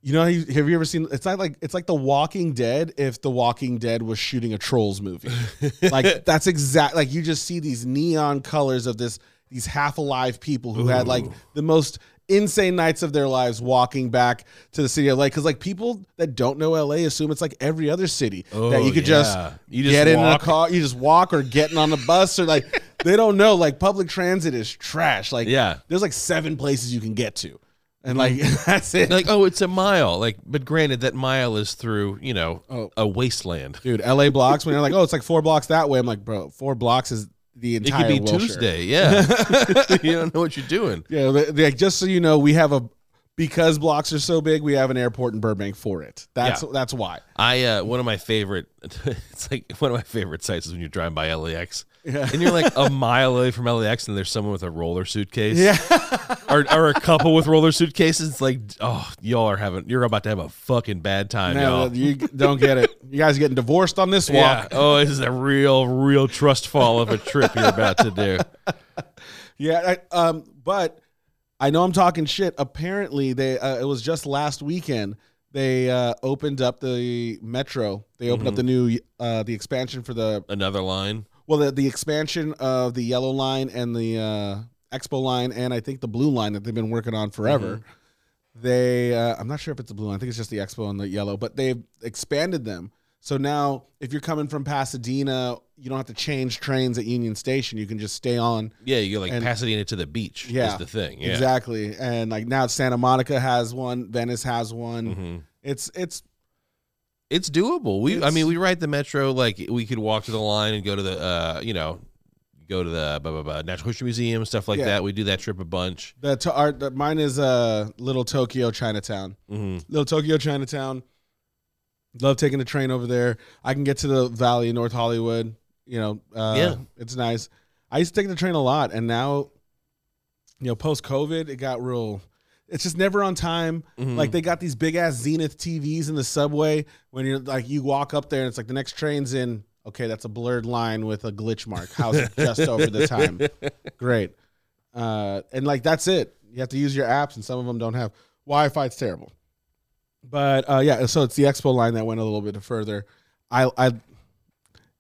you know have you ever seen it's not like it's like the walking dead if the walking dead was shooting a trolls movie (laughs) like that's exact like you just see these neon colors of this these half alive people who had like the most insane nights of their lives walking back to the city of LA because like people that don't know LA assume it's like every other city that Oh, you could just. You just get in a car you just walk or getting on the bus or like (laughs) they don't know like public transit is trash like Yeah. there's like seven places you can get to and like mm-hmm. (laughs) that's it like, oh, it's a mile. Like, but granted, that mile is through you know Oh. a wasteland. dude la blocks when you're like oh it's like four blocks that way i'm like bro four blocks is the It entire could be Wilshire. Tuesday. (laughs) Yeah, (laughs) you don't know what you're doing. yeah they- just so you know we have a because blocks are so big we have an airport in burbank for it that's Yeah. that's why I uh, one of my favorite. (laughs) It's like one of my favorite sites is when you're driving by LAX. Yeah. And you're like a mile away from LAX, and there's someone with a roller suitcase. yeah (laughs) or, or a couple with roller suitcases. It's like, oh, y'all are having, you're about to have a fucking bad time, no, y'all. you don't get it you guys are getting divorced on this Yeah. walk Oh, this is a real, real trust fall of a trip you're about to do. (laughs) Yeah, I, um, but I know I'm talking shit. Apparently, they uh, it was just last weekend they uh, opened up the metro. They opened up the new uh, the expansion for the Another line. Well, the, the expansion of the yellow line and the uh, Expo line, and I think the blue line that they've been working on forever. They, uh, I'm not sure if it's the blue line. I think it's just the Expo and the yellow, but they've expanded them. So now, if you're coming from Pasadena, you don't have to change trains at Union Station. You can just stay on. Yeah, you go like And- Pasadena to the beach. Yeah, is the thing. Yeah. Exactly. And like now, Santa Monica has one. Venice has one. Mhm. It's it's It's doable. We, I mean, we ride the metro like we could walk to the line and go to the, uh, you know, go to the blah, blah, blah, Natural History Museum stuff like Yeah. that. We do that trip a bunch. the to art. The, mine is uh Little Tokyo Chinatown. hmm Little Tokyo Chinatown. Love taking the train over there. I can get to the Valley in North Hollywood. You know, uh, Yeah. it's nice. I used to take the train a lot, and now, you know, post COVID, it got real. It's just never on time. Mhm. Like they got these big ass Zenith TVs in the subway. When you're like, you walk up there, and it's like the next train's in. Okay, that's a blurred line with a glitch mark. How's it (laughs) just over the time? Great. Uh, and like that's it. You have to use your apps, and some of them don't have Wi-Fi. It's terrible. But uh, yeah, so it's the Expo line that went a little bit further. I, I,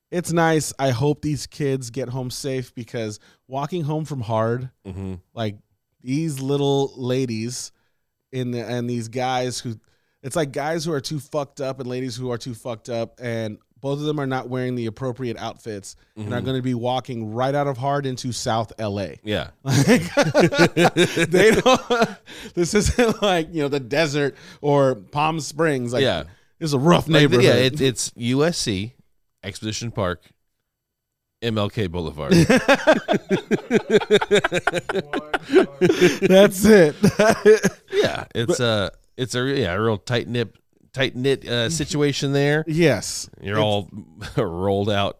it's nice. I hope these kids get home safe because walking home from hard, hmm like these little ladies, in the and these guys who, it's like guys who are too fucked up and ladies who are too fucked up, and both of them are not wearing the appropriate outfits and are Mhm. going to be walking right out of hard into South LA. Yeah. (laughs) Like, (laughs) they don't. (laughs) This isn't like you know the desert or Palm Springs. Like, Yeah. this is a rough Like, neighborhood. yeah, it, it's USC, Exposition Park, MLK Boulevard. (laughs) That's it. (laughs) yeah, it's a it's a yeah a real tight knit tight knit uh, situation there. yes. You're all (laughs) rolled out,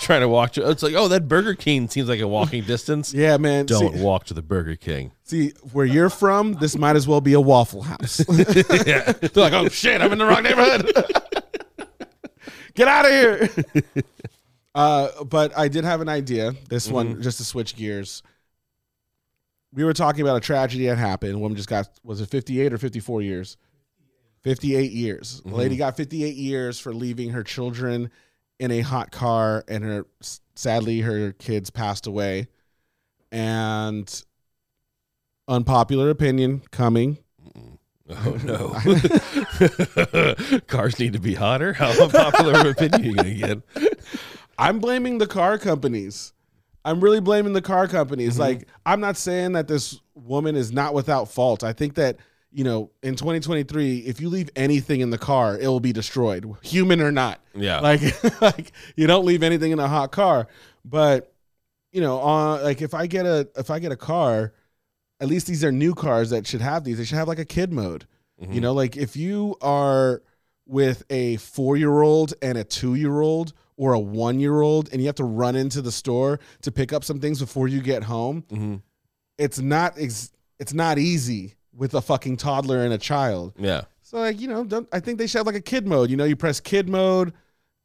trying to walk. To, it's like oh that Burger King seems like a walking distance. Yeah, man. Don't See, walk to the Burger King. see, where you're from, this might as well be a Waffle House. yeah, They're like, oh shit, I'm in the wrong neighborhood. Get out of here. Uh, but I did have an idea. This one, just to switch gears. We were talking about a tragedy that happened. A woman just got, was it 58 or 54 years? 58 years. A lady got 58 years for leaving her children in a hot car, and her sadly her kids passed away. And unpopular opinion coming. Oh no, (laughs) (laughs) cars need to be hotter. How unpopular opinion are you gonna get? I'm blaming the car companies. I'm really blaming the car companies. Like, I'm not saying that this woman is not without fault. I think that, you know, in 2023, if you leave anything in the car, it will be destroyed, human or not. Yeah, (laughs) Like, like you don't leave anything in a hot car. But, you know, uh, like if I get a if I get a car, at least these are new cars that should have these. They should have like a kid mode. You know, like if you are with a four year old and a two year old or a one year old and you have to run into the store to pick up some things before you get home, hmm it's not ex- it's not easy with a fucking toddler and a child. yeah, So like, you know, don't, I think they should have like a kid mode. You know, you press kid mode,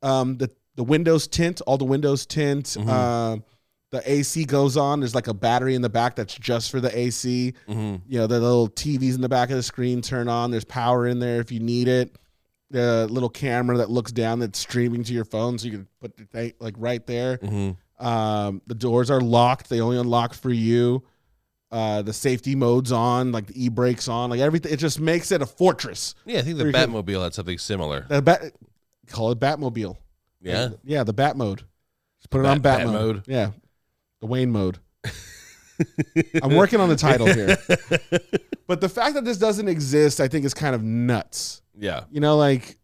um, the the windows tint, all the windows tint, Mhm. um, the AC goes on. There's like a battery in the back that's just for the AC hmm you know the little TVs in the back of the screen turn on. There's power in there if you need it. The little camera that looks down that's streaming to your phone, so you can put the thing like right there. hmm Um, the doors are locked; they only unlock for you. Uh, the safety mode's on, like the e brakes on, like everything. It just makes it a fortress. yeah. I think the can- Batmobile had something similar. The bat, call it Batmobile. Yeah, yeah, the Bat mode. Just put it Bat- on Bat, Bat mode. mode. Yeah, the Wayne mode. (laughs) I'm working on the title here, but the fact that this doesn't exist, I think, is kind of nuts. Yeah. You know, like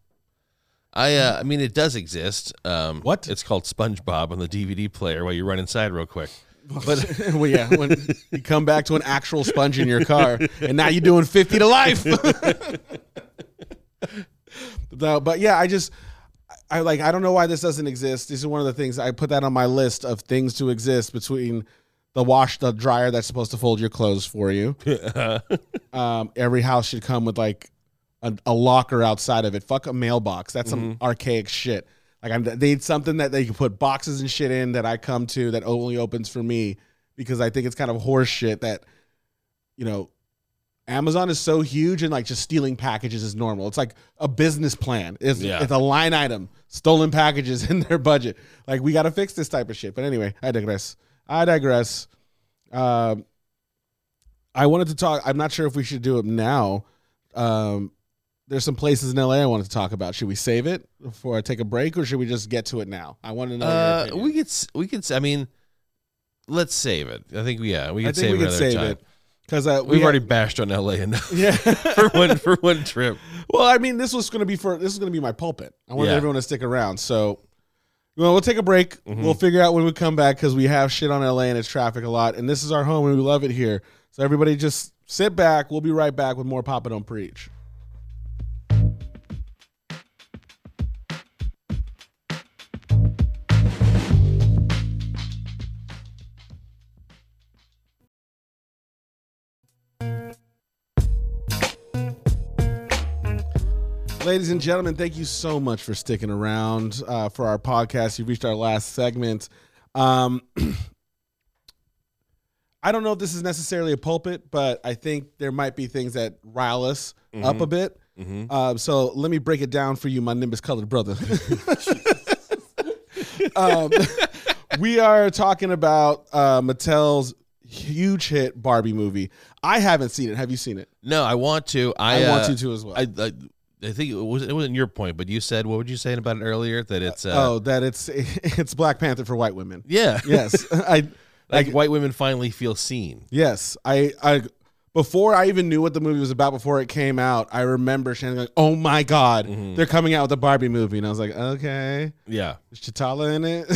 I uh, I mean, it does exist. Um, What? It's called SpongeBob on the DVD player. While you run inside real quick. (laughs) but (laughs) well, yeah, when you come back to an actual sponge in your car, and now you're doing fifty to life. (laughs) No, but yeah, I just, I like, I don't know why this doesn't exist. This is one of the things I put that on my list of things to exist between the wash, the dryer that's supposed to fold your clothes for you. um, every house should come with like a, a locker outside of it. Fuck a mailbox. That's some archaic shit. Like I'm, they need something that they can put boxes and shit in that I come to that only opens for me because I think it's kind of horse shit that, you know, Amazon is so huge and like just stealing packages is normal. It's like a business plan. It's, Yeah. it's a line item. Stolen packages (laughs) in their budget. Like we got to fix this type of shit. But anyway, I digress. I digress. Um, I wanted to talk. I'm not sure if we should do it now. Um, there's some places in LA I wanted to talk about. Should we save it before I take a break, or should we just get to it now? I want to know. Uh, we could we could. I mean, let's save it. I think yeah, we I could think save we it could another save time. it because uh, we We've had- already bashed on LA enough (laughs) yeah. (laughs) for one for one trip. Well, I mean, this was going to be for this is going to be my pulpit. I wanted Yeah. everyone to stick around. So, well, we'll take a break. Mhm. We'll figure out when we come back because we have shit on LA and it's traffic a lot, and this is our home and we love it here. So everybody, just sit back. We'll be right back with more Papa Don't Preach. Ladies and gentlemen, thank you so much for sticking around uh, for our podcast. You've reached our last segment. Um, (clears throat) I don't know if this is necessarily a pulpit, but I think there might be things that rile us up a bit. Mm-hmm. Uh, so let me break it down for you, my nimbus colored brother. (laughs) um, (laughs) we are talking about uh, Mattel's huge hit Barbie movie. I haven't seen it. Have you seen it? No, I want to. I, I, want uh, you to as well. I, I I think it was it wasn't your point, but you said what would you say about it earlier? That it's uh, oh, that it's (laughs) it's Black Panther for white women. yeah, (laughs) Yes, I like I- white women finally feel seen. yes I I before I even knew what the movie was about before it came out. I remember Shannon going, "Oh my god, Mhm. they're coming out with a Barbie movie," and I was like, "Okay, Yeah, is Chitala in it?"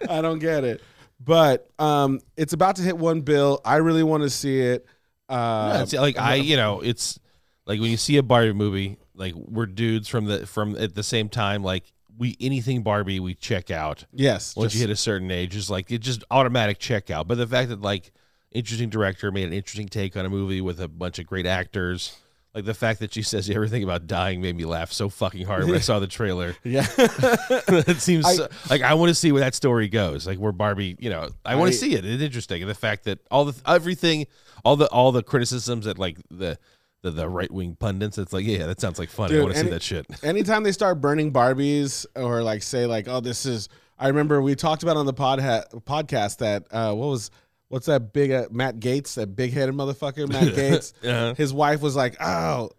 (laughs) I don't get it, but um, it's about to hit one bill. I really want to see it. Uh, Yeah, it's like I, you know, it's like when you see a Barbie movie, like we're dudes from the from at the same time, like we anything Barbie we check out yes, once just- you hit a certain age, is like it just automatic checkout. But the fact that like interesting director made an interesting take on a movie with a bunch of great actors. Like the fact that she says everything about dying made me laugh so fucking hard when I (laughs) saw the trailer. (laughs) yeah. (laughs) it seems I- so- like I want to see where that story goes. Like where Barbie, you know, I want to see it. It's interesting, and the fact that all the everything, all the all the criticisms that like the the, the right wing pundits, it's like yeah, that sounds like fun. I want to see that shit. (laughs) anytime they start burning Barbies or like say like oh this is I remember we talked about on the pod podcast that uh what was what's that big uh, Matt Gaetz that big headed motherfucker Matt (laughs) Gaetz Uh-huh. his wife was like oh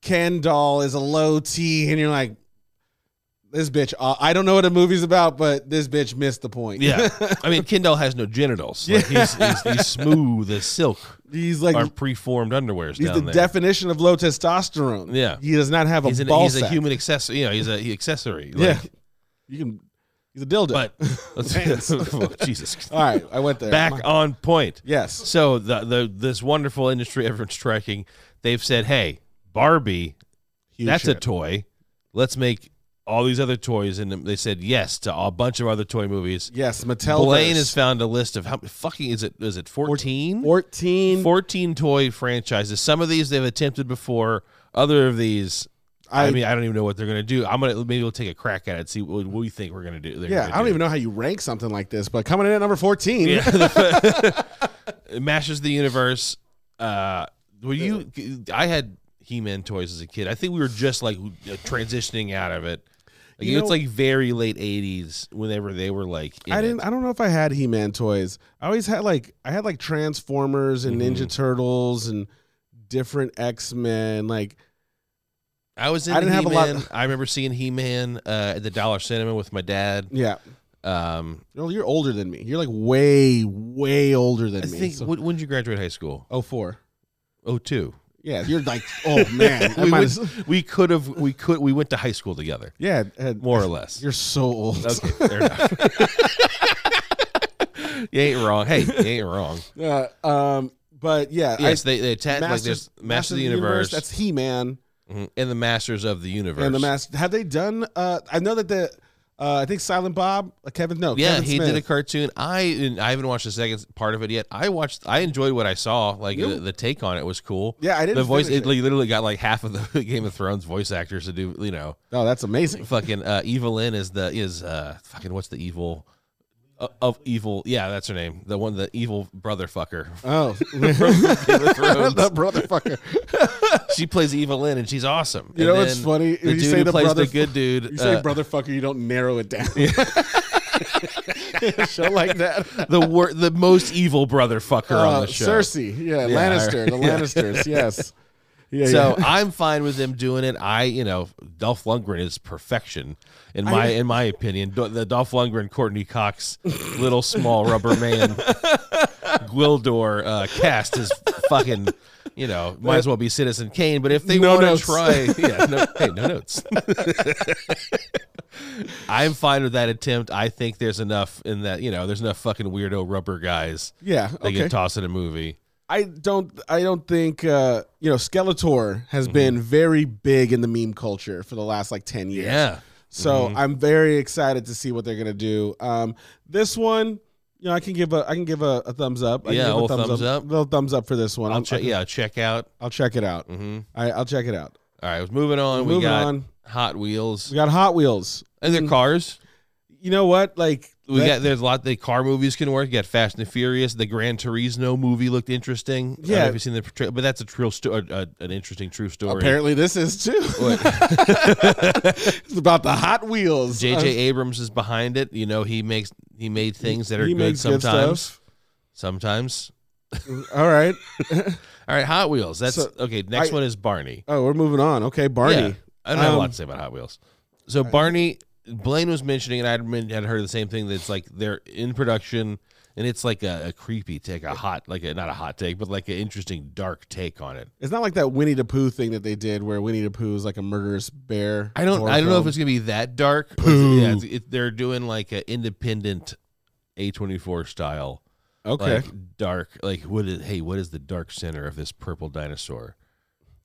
Ken doll is a low T and you're like this bitch uh, I don't know what the movie's about but this bitch missed the point Yeah, (laughs) I mean, Kendall has no genitals. Like he's, he's, he's (laughs) smooth as silk. he's like Our preformed underwears he's down the there. definition of low testosterone Yeah. he does not have a he's, an, ball he's a human accessory. You know, he's a he accessory. yeah you can he's a dildo but (laughs) oh, Jesus, all right I went there back My- on point. yes So the the this wonderful industry everyone's tracking, they've said, "Hey, Barbie, Huge that's a toy. Let's make all these other toys." And they said yes to a bunch of other toy movies. Yes, Mattel. Blaine has found a list of how fucking is it? Is it 14? 14. 14 toy franchises. Some of these they've attempted before. Other of these, I, I, mean, I don't even know what they're gonna do. I'm gonna maybe we'll take a crack at it, see what, what we think we're gonna do. they're yeah, gonna I don't do. even know how you rank something like this, but coming in at number 14. Yeah. (laughs) (laughs) Masters the Universe. Uh, were you? I had He-Man toys as a kid. I think we were just like transitioning out of it. Like, You it's know- like very late '80s. Whenever they were like, I didn't. I don't know if I had He-Man toys. I always had like I had like Transformers and Mhm. Ninja Turtles and different X Men. Like I was in I didn't have a lot- I remember seeing He-Man uh, at the Dollar Cinema with my dad. yeah, Um, you're older than me. You're like way, way older than I me. think so- when, when did you graduate high school? oh four. Oh two. Yeah, you're like oh man. (laughs) We, went, we could have. We could. We went to high school together, yeah, had- more or less. You're so old. Okay, fair enough. (laughs) you ain't wrong. Hey, you ain't wrong. Uh, um, but yeah, I- they they attach like there's Master of the Universe, That's He Man. mhm, and the Masters of the Universe. And the master have they done? Uh, I know that the uh, I think Silent Bob, uh, Kevin. No, yeah, Kevin he Smith. did a cartoon. I I haven't watched the second part of it yet. I watched. I enjoyed what I saw. Like the, the take on it was cool. Yeah, I didn't. the voice. It, it. literally got like half of the (laughs) Game of Thrones voice actors to do. You know, oh, that's amazing. fucking uh, Evil-Lyn is the is uh fucking what's the evil uh, of evil. Yeah, that's her name. The one, the evil brother fucker. Oh, (laughs) Game of Thrones. the brother fucker. (laughs) she plays Evil-Lyn, and she's awesome. You And know what's funny? The You dude say who the plays the good dude. You say uh, brother fucker, you don't narrow it down. (laughs) show like that. the wor- the most evil brother fucker on Uh, the show. Cersei, yeah, Yeah, Lannister, the yeah. Lannisters, yes. Yeah, So yeah. I'm fine with them doing it. I, you know, Dolph Lundgren is perfection in my in my opinion. The Dolph Lundgren, Courteney Cox, little small rubber man, (laughs) Gwildor uh, cast is fucking. You know, might as well be Citizen Kane. But if they No want to try, yeah, no, hey, no (laughs) notes. I'm fine with that attempt. I think there's enough in that. You know, there's enough fucking weirdo rubber guys yeah, they okay. can toss in a movie. I don't I don't think uh you know Skeletor has Mm-hmm. been very big in the meme culture for the last like 10 years. Yeah. So Mm-hmm. I'm very excited to see what they're gonna do. Um, this one, you know, I can give a I can give a, a thumbs up. I can Yeah, give a old thumbs up. Little thumbs up for this one. I'll I'll check. Yeah, check out. I'll check it out. hmm I, I'll check it out. All right, moving on. we Moving got on. Hot Wheels We got Hot Wheels. and their cars. You know what? Like We that- got there's a lot. The car movies can work. You got Fast and the Furious. The Gran Turismo movie looked interesting. I don't know Yeah. if you've seen the portrayal, but that's a true sto- uh, an interesting true story. apparently this is too. (laughs) (laughs) It's about the Hot Wheels. J.J. Uh, Abrams is behind it. You know he makes he made things that are he good makes good sometimes. sometimes. (laughs) All right. All right, Hot Wheels. That's So, okay. Next I- one is Barney. Oh, we're moving on. Okay, Barney. Yeah, I don't have a lot Um, to say about Hot Wheels. So Barney, Blaine was mentioning, and I'd been- had heard the same thing. That's like they're in production, and it's like a, a creepy take, a hot, like a, not a hot take, but like an interesting dark take on it. It's not like that Winnie the Pooh thing that they did, where Winnie the Pooh is like a murderous bear. I don't, I don't know if it's gonna be that dark. Pooh. Yeah, it's, it, they're doing like an independent A twenty four style, okay. like dark. Like what is? Hey, what is the dark center of this purple dinosaur?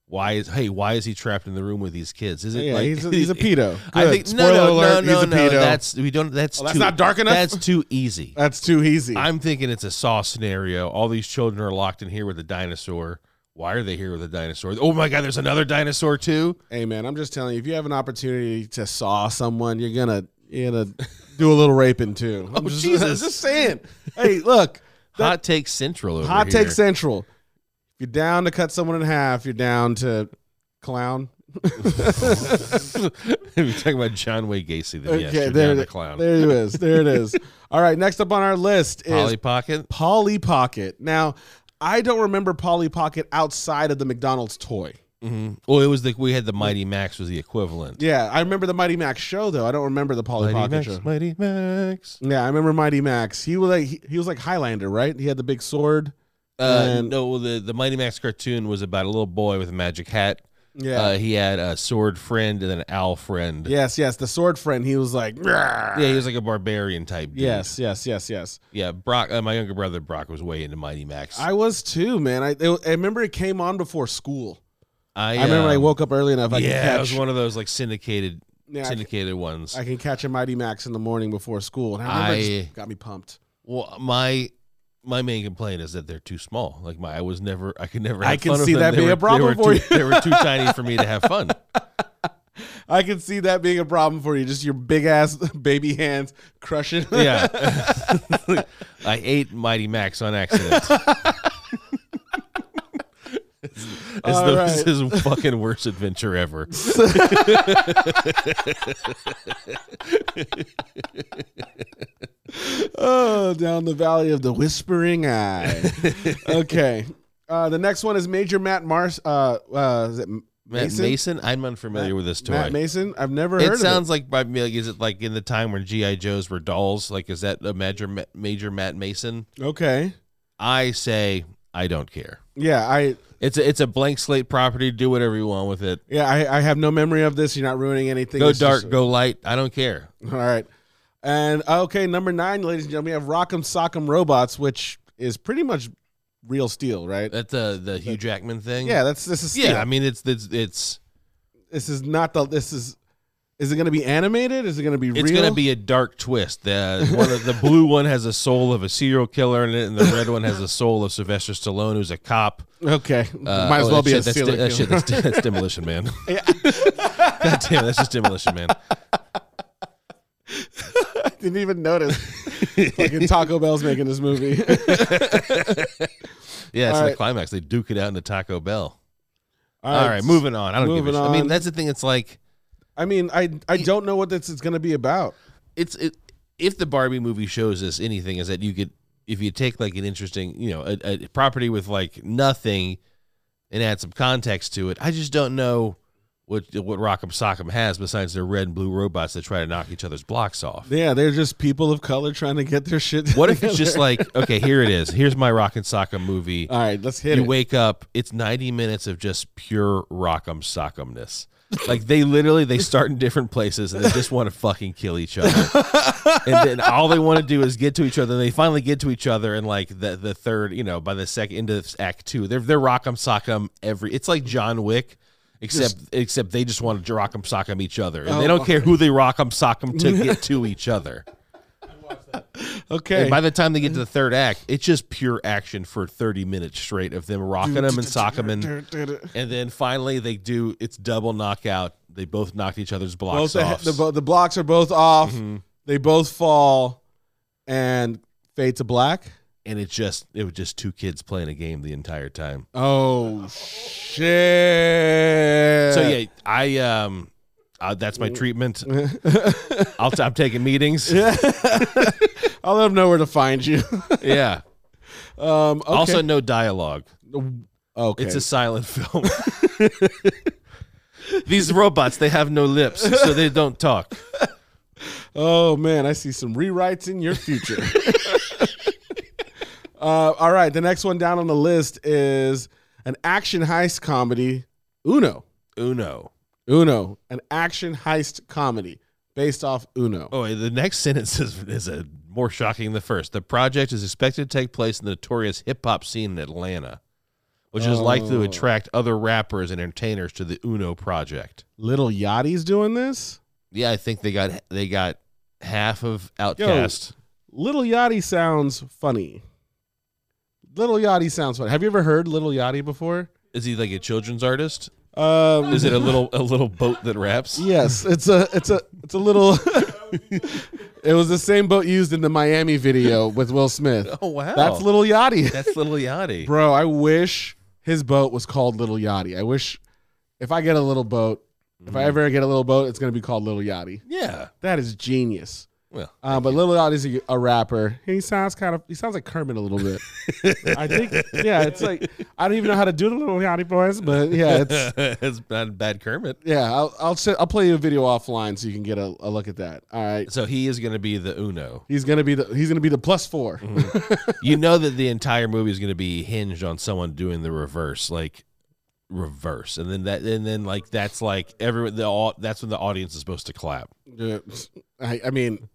Why is hey? Why is he trapped in the room with these kids? Is it yeah, like he's a, he's a pedo. (laughs) I think Spoiler no, no, alert, no, he's a no, no. That's we don't. That's Oh, that's too, not dark enough? That's too easy. That's too easy. I'm thinking it's a Saw scenario. All these children are locked in here with a dinosaur. Why are they here with a dinosaur? Oh my God, there's another dinosaur too. hey man, I'm just telling you, if you have an opportunity to saw someone, you're gonna you're gonna do a little raping too. (laughs) Oh, I'm Oh, just, (laughs) Jesus. just saying. Hey, look, That- Hot Take Central over hot here. take central. If you're down to cut someone in half, you're down to clown. (laughs) if you're talking about John Wayne Gacy, then yes, okay, you're there, down it- the clown. there it is. There it is. (laughs) All right, next up on our list is Polly Pocket. Polly Pocket. Now, I don't remember Polly Pocket outside of the McDonald's toy. hmm Well, it was like we had the Mighty Max was the equivalent. Yeah, I remember the Mighty Max show though. I don't remember the Polly Mighty Pocket Max, show. Mighty Max. Yeah, I remember Mighty Max. He was like he, he was like Highlander, right? He had the big sword. Uh, And- no, well, the the Mighty Max cartoon was about a little boy with a magic hat. Yeah. Uh, he had a sword friend and an owl friend. yes, yes, the sword friend. He was like, Yeah, he was like a barbarian type. Dude. yes, yes, yes, yes. Yeah, Brock. Uh, my younger brother Brock was way into Mighty Max. I was too, man. I it, I remember it came on before school. I, I remember I um, woke up early enough. I yeah, could it was one of those like syndicated yeah, I, syndicated ones. I can catch a Mighty Max in the morning before school, and I remember it I- just got me pumped. well, my my main complaint is that they're too small. Like my, I was never, I could never. I can fun see that They being were- a problem for were you. too, They were too (laughs) tiny for me to have fun. I can see that being a problem for you. Just your big ass (laughs) baby hands crushing. Yeah, (laughs) I ate Mighty Max on accident. It's All the, (laughs) right. it's his fucking worst adventure ever. (laughs) oh, down the valley of the whispering eye. okay. Uh, the next one is Major Matt Mars. Uh, uh, is it Matt Mason? Mason, I'm unfamiliar with this toy. Matt Mason. I've never heard it sounds like by like is it like in the time when GI Joes were dolls? Like is that a major major Matt Mason? Okay. I say I don't care. Yeah, I It's a it's a blank slate property. Do whatever you want with it. yeah I, I have no memory of this. You're not ruining anything. Go It's dark, just- go light. I don't care. All right. And uh, okay, number nine, ladies and gentlemen, we have Rock'em Sock'em Robots, which is pretty much real steel, right? That's the the Hugh Jackman thing. Yeah, that's this is steel. yeah. I mean, it's it's it's this is not the. This is. Is it going to be animated? Is it going to be Real? it's gonna be a dark twist. The one of, the blue one has a soul of a serial killer in it, and the red one has a soul of Sylvester Stallone, who's a cop. okay. Uh, Might as oh, well be a shit, that's, serial that shit, killer. that's, that's Demolition Man. (laughs) (laughs) God damn, that's just Demolition Man. I didn't even notice. Fucking Taco Bell's making this movie. (laughs) Yeah, it's All the right. climax. They duke it out in the Taco Bell. All All right, moving on. I don't give a shit. I mean, that's the thing. It's like I mean, I I don't know what this is going to be about. it's it. If the Barbie movie shows us anything, is that you could if you take like an interesting, you know, a, a property with like nothing, and add some context to it. I just don't know what what Rock'em Sock'em has besides their red and blue robots that try to knock each other's blocks off. Yeah, they're just people of color trying to get their shit. What if it's just like, (laughs) okay, here it is. Here's my Rock and Sock'em movie. All right, let's hit you it. You wake up, it's 90 minutes of just pure Rock'em Sock'emness. Like they literally they start in different places and they just want to fucking kill each other. and then all they want to do is get to each other. And they finally get to each other and like the the third, you know, by the second into act two, they're they're Rock'em Sock'em every it's like John Wick. Except, except they just want to rock'em sock'em each other, and they Oh, don't care who they rock'em sock'em to (laughs) get to each other. (laughs) Okay. And by the time they get to the third act, it's just pure action for 30 minutes straight of them rocking them and socking them. And, (laughs) and then finally they do, it's double knockout. They both knocked each other's blocks both off. the, bo- the blocks are both off. Mhm. They both fall and fade to black. and it's just, it was just two kids playing a game the entire time. Oh shit! So yeah, I, um, uh, that's my treatment. (laughs) I'll t- I'm taking meetings. (laughs) I'll let them know where to find you. (laughs) Yeah. um, okay. Also, no dialogue. okay. It's a silent film. These robots, they have no lips, so they don't talk. Oh man, I see some rewrites in your future. uh, all right, the next one down on the list is an action heist comedy, Uno. Uno. Uno, an action heist comedy based off Uno. Oh, the next sentence is, is a, more shocking than the first. The project is expected to take place in the notorious hip hop scene in Atlanta, which is likely to Oh. attract other rappers and entertainers to the Uno project. Little Yachty's doing this. Yeah, I think they got they got half of OutKast. Little Yachty sounds funny. Little Yachty sounds funny. Have you ever heard Little Yachty before? Is he like a children's artist? Um, Is it a little a little boat that wraps? Yes, it's a it's a it's a little. (laughs) it was the same boat used in the Miami video with Will Smith. Oh wow, That's Little Yachty, That's little Yachty. bro. I wish his boat was called Little Yachty. I wish if I get a little boat, if I ever get a little boat, it's gonna be called Little Yachty. Yeah. That is genius. Well, Uh, but Little Yachty's a, a rapper. He sounds kind of he sounds like Kermit a little bit. (laughs) I think yeah, it's like I don't even know how to do the Little Yachty voice, but yeah, it's (laughs) it's not bad Kermit. yeah. I'll I'll, say, I'll play you a video offline so you can get a, a look at that. All right. So he is going to be the Uno. He's gonna be the he's gonna be the plus 4 you know that the entire movie is going to be hinged on someone doing the reverse, like reverse, and then that, and then like that's like everyone. The all that's when the audience is supposed to clap. Yeah, I, I mean,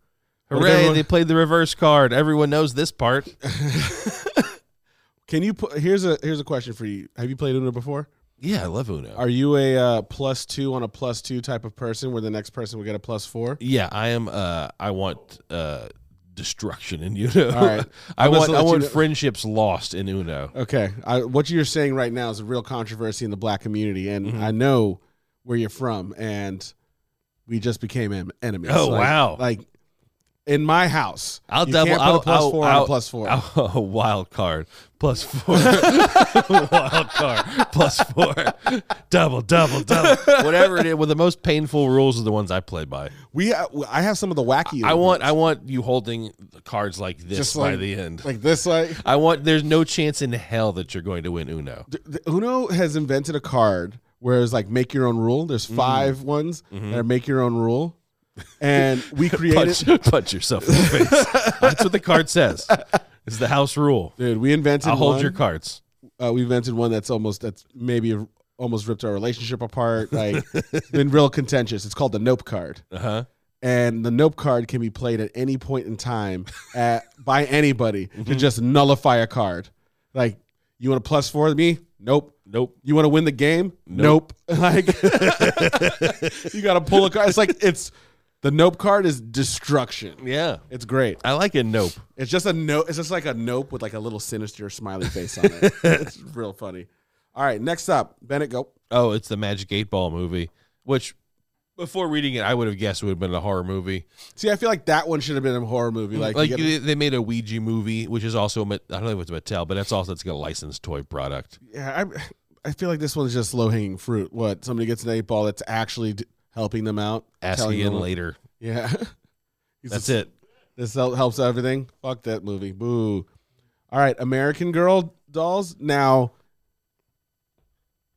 Hooray! everyone- They played the reverse card. Everyone knows this part. (laughs) can you put here's a here's a question for you. Have you played Uno before? Yeah, I love Uno. Are you a uh, plus two on a plus two type of person where the next person will get a plus four? yeah, I am. Uh, I want uh destruction in Uno. All right. (laughs) I want. I want know- friendships lost in Uno. Okay, I, what you're saying right now is a real controversy in the black community, and Mhm. I know where you're from, and we just became enemies. Oh, Like- wow. Like in my house, I'll you double. Can't put I'll, a plus I'll- four I'll- a plus four. I'll- (laughs) a wild card plus four. (laughs) wild card plus four. Double, double, double. (laughs) Whatever it is. Well, the most painful rules are the ones I play by. we ha- I have some of the wacky. I want. I want you holding the cards like this Just by like- the end. like this, like I want. There's no chance in hell that you're going to win Uno. D- the- Uno has invented a card where it's like make your own rule. There's Mm-hmm. 5 ones that are make your own rule, and (laughs) we created. Punch, punch yourself in the face. That's what the card says. It's the house rule. Dude, we invented. I'll hold one. your cards. uh, we invented one that's almost that's maybe almost ripped our relationship apart. (laughs) Like been real contentious. It's called the Nope card, Uh huh. and the Nope card can be played at any point in time at, by anybody Mm-hmm. to just nullify a card. Like you want a plus four with me? Nope. Nope. You want to win the game? Nope. Nope. (laughs) Like you got to pull a card. It's like it's the Nope card is destruction. Yeah. It's great. I like it. Nope. It's just a nope. It's just like a nope with like a little sinister smiley face on it. (laughs) it's real funny. All right, next up, Bennett, go. Oh, it's the Magic Eight Ball movie, which Before reading it, I would have guessed it would have been a horror movie. See, I feel like that one should have been a horror movie. Like, Like they, made a Ouija movie, which is also I don't know if it's Mattel, but that's also it's like a licensed toy product. yeah, I, I feel like this one's just low hanging fruit. What somebody gets an eight ball that's actually helping them out. Ask telling again later. Yeah, (laughs) He's That's just- it. This helps everything. Fuck that movie. Boo. All right, American Girl dolls. Now,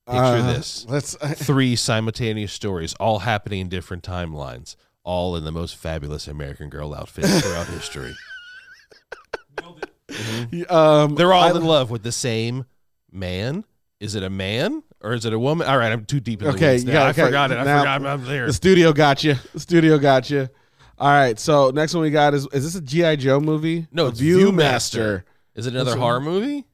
Picture uh, this. (laughs) Let's. (laughs) Three simultaneous stories, all happening in different timelines, all in the most fabulous American Girl outfits throughout history. um, They're all I- in love with the same man. Is it a man or is it a woman? All right, I'm too deep in the Okay, now. got- I forgot it. I now- forgot I'm there. The studio got you. The studio got you. All right. So next one we got is is this a GI Joe movie? No, it's Viewmaster. Is it another horror movie?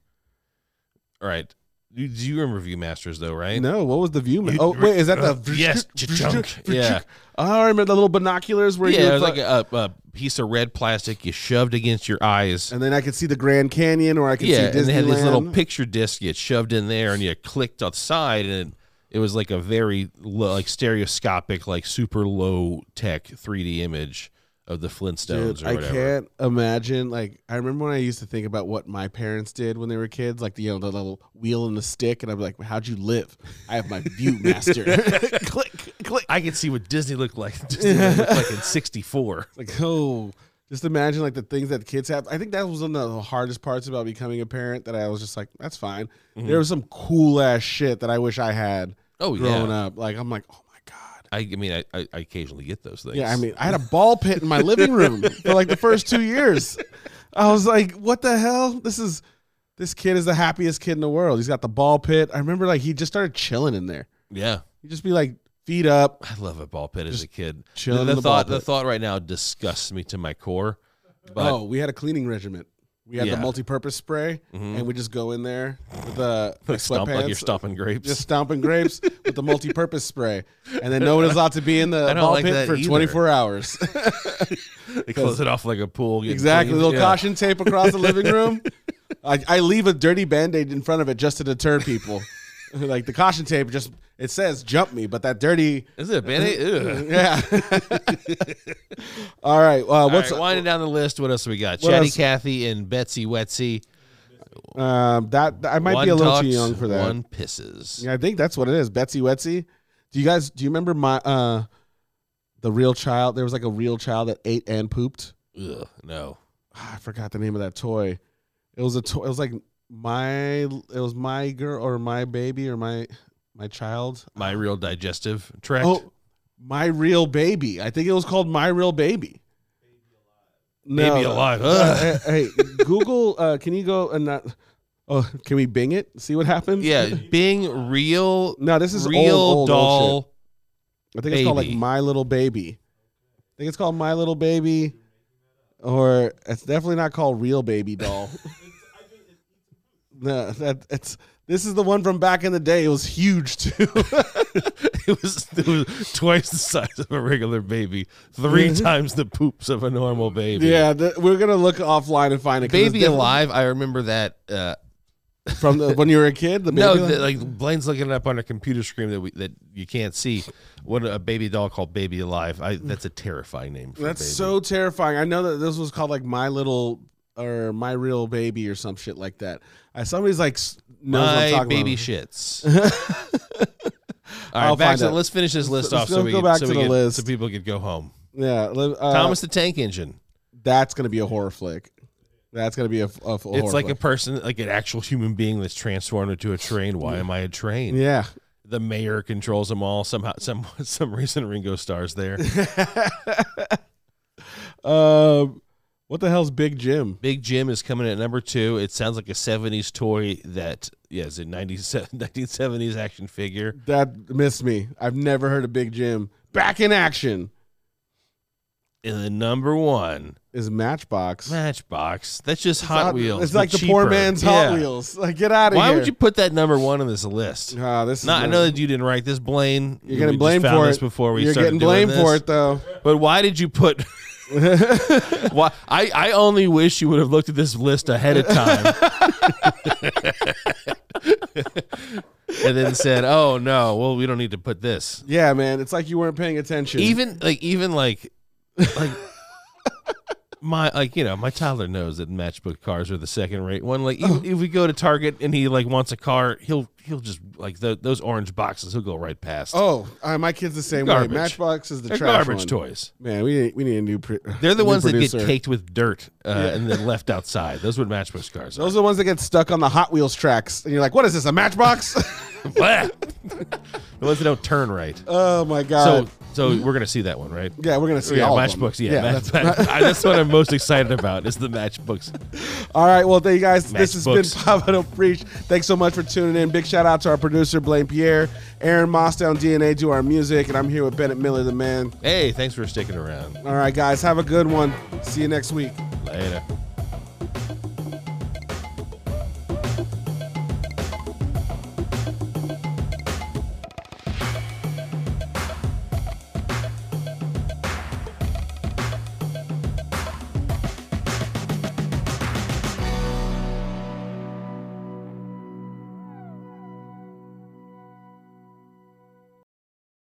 All right. Do do you remember Viewmasters though, right? No, what was the view? You- oh wait, is that uh, the yes. Yeah. Oh, I remember the little binoculars where you Yeah, it was like a, a piece of red plastic you shoved against your eyes. and then I could see the Grand Canyon, or I could Yeah, see and they had this little picture disc you shoved in there, and you clicked outside, and it, it was like a very low, like stereoscopic, like super low tech 3D image of the Flintstones Dude, or I can't imagine. Like, I remember when I used to think about what my parents did when they were kids, like the you know the little wheel and the stick, and I'm like, "How'd you live?" I have my Viewmaster. (laughs) (laughs) click, click. I could see what Disney looked like. (laughs) Disney looked like in '64. Like, oh, just imagine like the things that kids have. I think that was one of the hardest parts about becoming a parent. That I was just like, that's fine. There was some cool ass shit that I wish I had Mm-hmm. Oh growing yeah. up. Like, I'm like, oh. I, I mean, I, I, I occasionally get those things. Yeah, I mean, I had a ball pit in my living room (laughs) for like the first two years. I was like, what the hell? This is this kid is the happiest kid in the world. He's got the ball pit. I remember like he just started chilling in there. yeah. He'd just be like feet up. I love a ball pit as a kid. chilling the, in the thought, the thought right now disgusts me to my core. But oh, we had a cleaning regiment. We had Yeah. the multi-purpose spray, Mhm. and we just go in there with the (laughs) like, stomp, like you're stomping grapes. just stomping grapes with the (laughs) multi-purpose spray, and then no one is allowed to be in the (laughs) I don't ball like pit that for either. 24 hours. they close it off like a pool. getting exactly, cleaned. little Yeah. caution tape across the living room. I, I leave a dirty band-aid in front of it just to deter people. (laughs) like the caution tape, just it says "jump me," but that dirty, Is it a band-aid? (laughs) Yeah. (laughs) All right, uh, what's right, winding down the list, what else we got? What Chatty else? Cathy and Betsy Wetsy. um, that I might one be a little talks, too young for that. One pisses. Yeah, I think that's what it is. Betsy Wetsy. Do you guys do you remember my uh the real child? There was like a real child that ate and pooped. Ugh, no. Ah, I forgot the name of that toy. It was a toy. It was like my. It was my girl or my baby or my my child. My real digestive tract. Oh, my real baby. I think it was called my real baby. No, Baby alive. uh, hey, hey, (laughs) Google. Uh, can you go and not? Oh, can we Bing it? See what happens? yeah, being real, No, this is real old, old, old shit. doll. I think it's called like My Little Baby. I think it's called My Little Baby, or it's definitely not called Real Baby Doll. (laughs) no, that it's this is the one from back in the day. It was huge too. (laughs) it was it was twice the size of a regular baby, three times the poops of a normal baby. yeah, th- we're gonna look offline and find it. 'cause it's Baby alive. I remember that. Uh, from the, when you were a kid. The (laughs) baby no, the, like Blaine's looking it up on a computer screen that we that you can't see. What a baby doll called Baby Alive. I, that's a terrifying name. For a That's baby. so terrifying. I know that this was called like My Little or My Real Baby or some shit like that. Uh, somebody's like knows My baby about. shits. (laughs) All right, I'll back to, out. let's finish this list Let's off go- so we go back so to we the can- list. so people could go home. Yeah, uh, Thomas the Tank Engine. That's gonna be a horror flick. That's gonna be a, a, a horror It's like a person, like an actual human being that's transformed into a train. Why am I a train? yeah. The mayor controls them all. Somehow, some (laughs) some reason Ringo Starr's there. (laughs) Um, what the hell's Big Jim? Big Jim is coming at number two. It sounds like a '70s toy that, yeah, is a 1970s (laughs) action figure. That missed me. I've never heard of Big Jim. Back in action And the number one is Matchbox. Matchbox. That's just It's Hot Wheels. It's like the poor man's Yeah. Hot Wheels. Like, get out of Why here. Why would you put that number one on this list? Ah, this is Not, I know that you didn't write this, Blaine. You're getting blamed for this it. before we You're getting blamed for it though. But why did you put? Why? I I only wish you would have looked at this list ahead of time. (laughs) and then said, "Oh no, well we don't need to put this." Yeah, man. It's like you weren't paying attention. Even like even like like (laughs) my like you know my toddler knows that matchbook cars are the second rate one. Like even oh. if we go to Target and he like wants a car, he'll he'll just like the, those orange boxes. He'll go right past. oh, uh, my kid's the same Garbage. way. Matchbox is the They're trash garbage one. toys. Man, we need, we need a new. Pre- (laughs) They're the ones that get caked with dirt uh, and then left outside. Those are what matchbook cars. Those are the ones that get stuck on the Hot Wheels tracks, and you're like, "What is this? A Matchbox?" (laughs) The ones that don't turn right. oh my god! so so we're gonna see that one, right? yeah, we're gonna see yeah, all matchbooks. Yeah, match- that's- match- (laughs) that's what I'm most excited about. Is the matchbooks. All right. Well, thank you guys. This has been Matchbooks. Papa Don't Preach. Thanks so much for tuning in. Big shout out to our producer, Blaine Pierre. Aaron Moss down DNA do our music. And I'm here with Bennett Miller, the man. Hey, thanks for sticking around. All right, guys. Have a good one. See you next week. Later.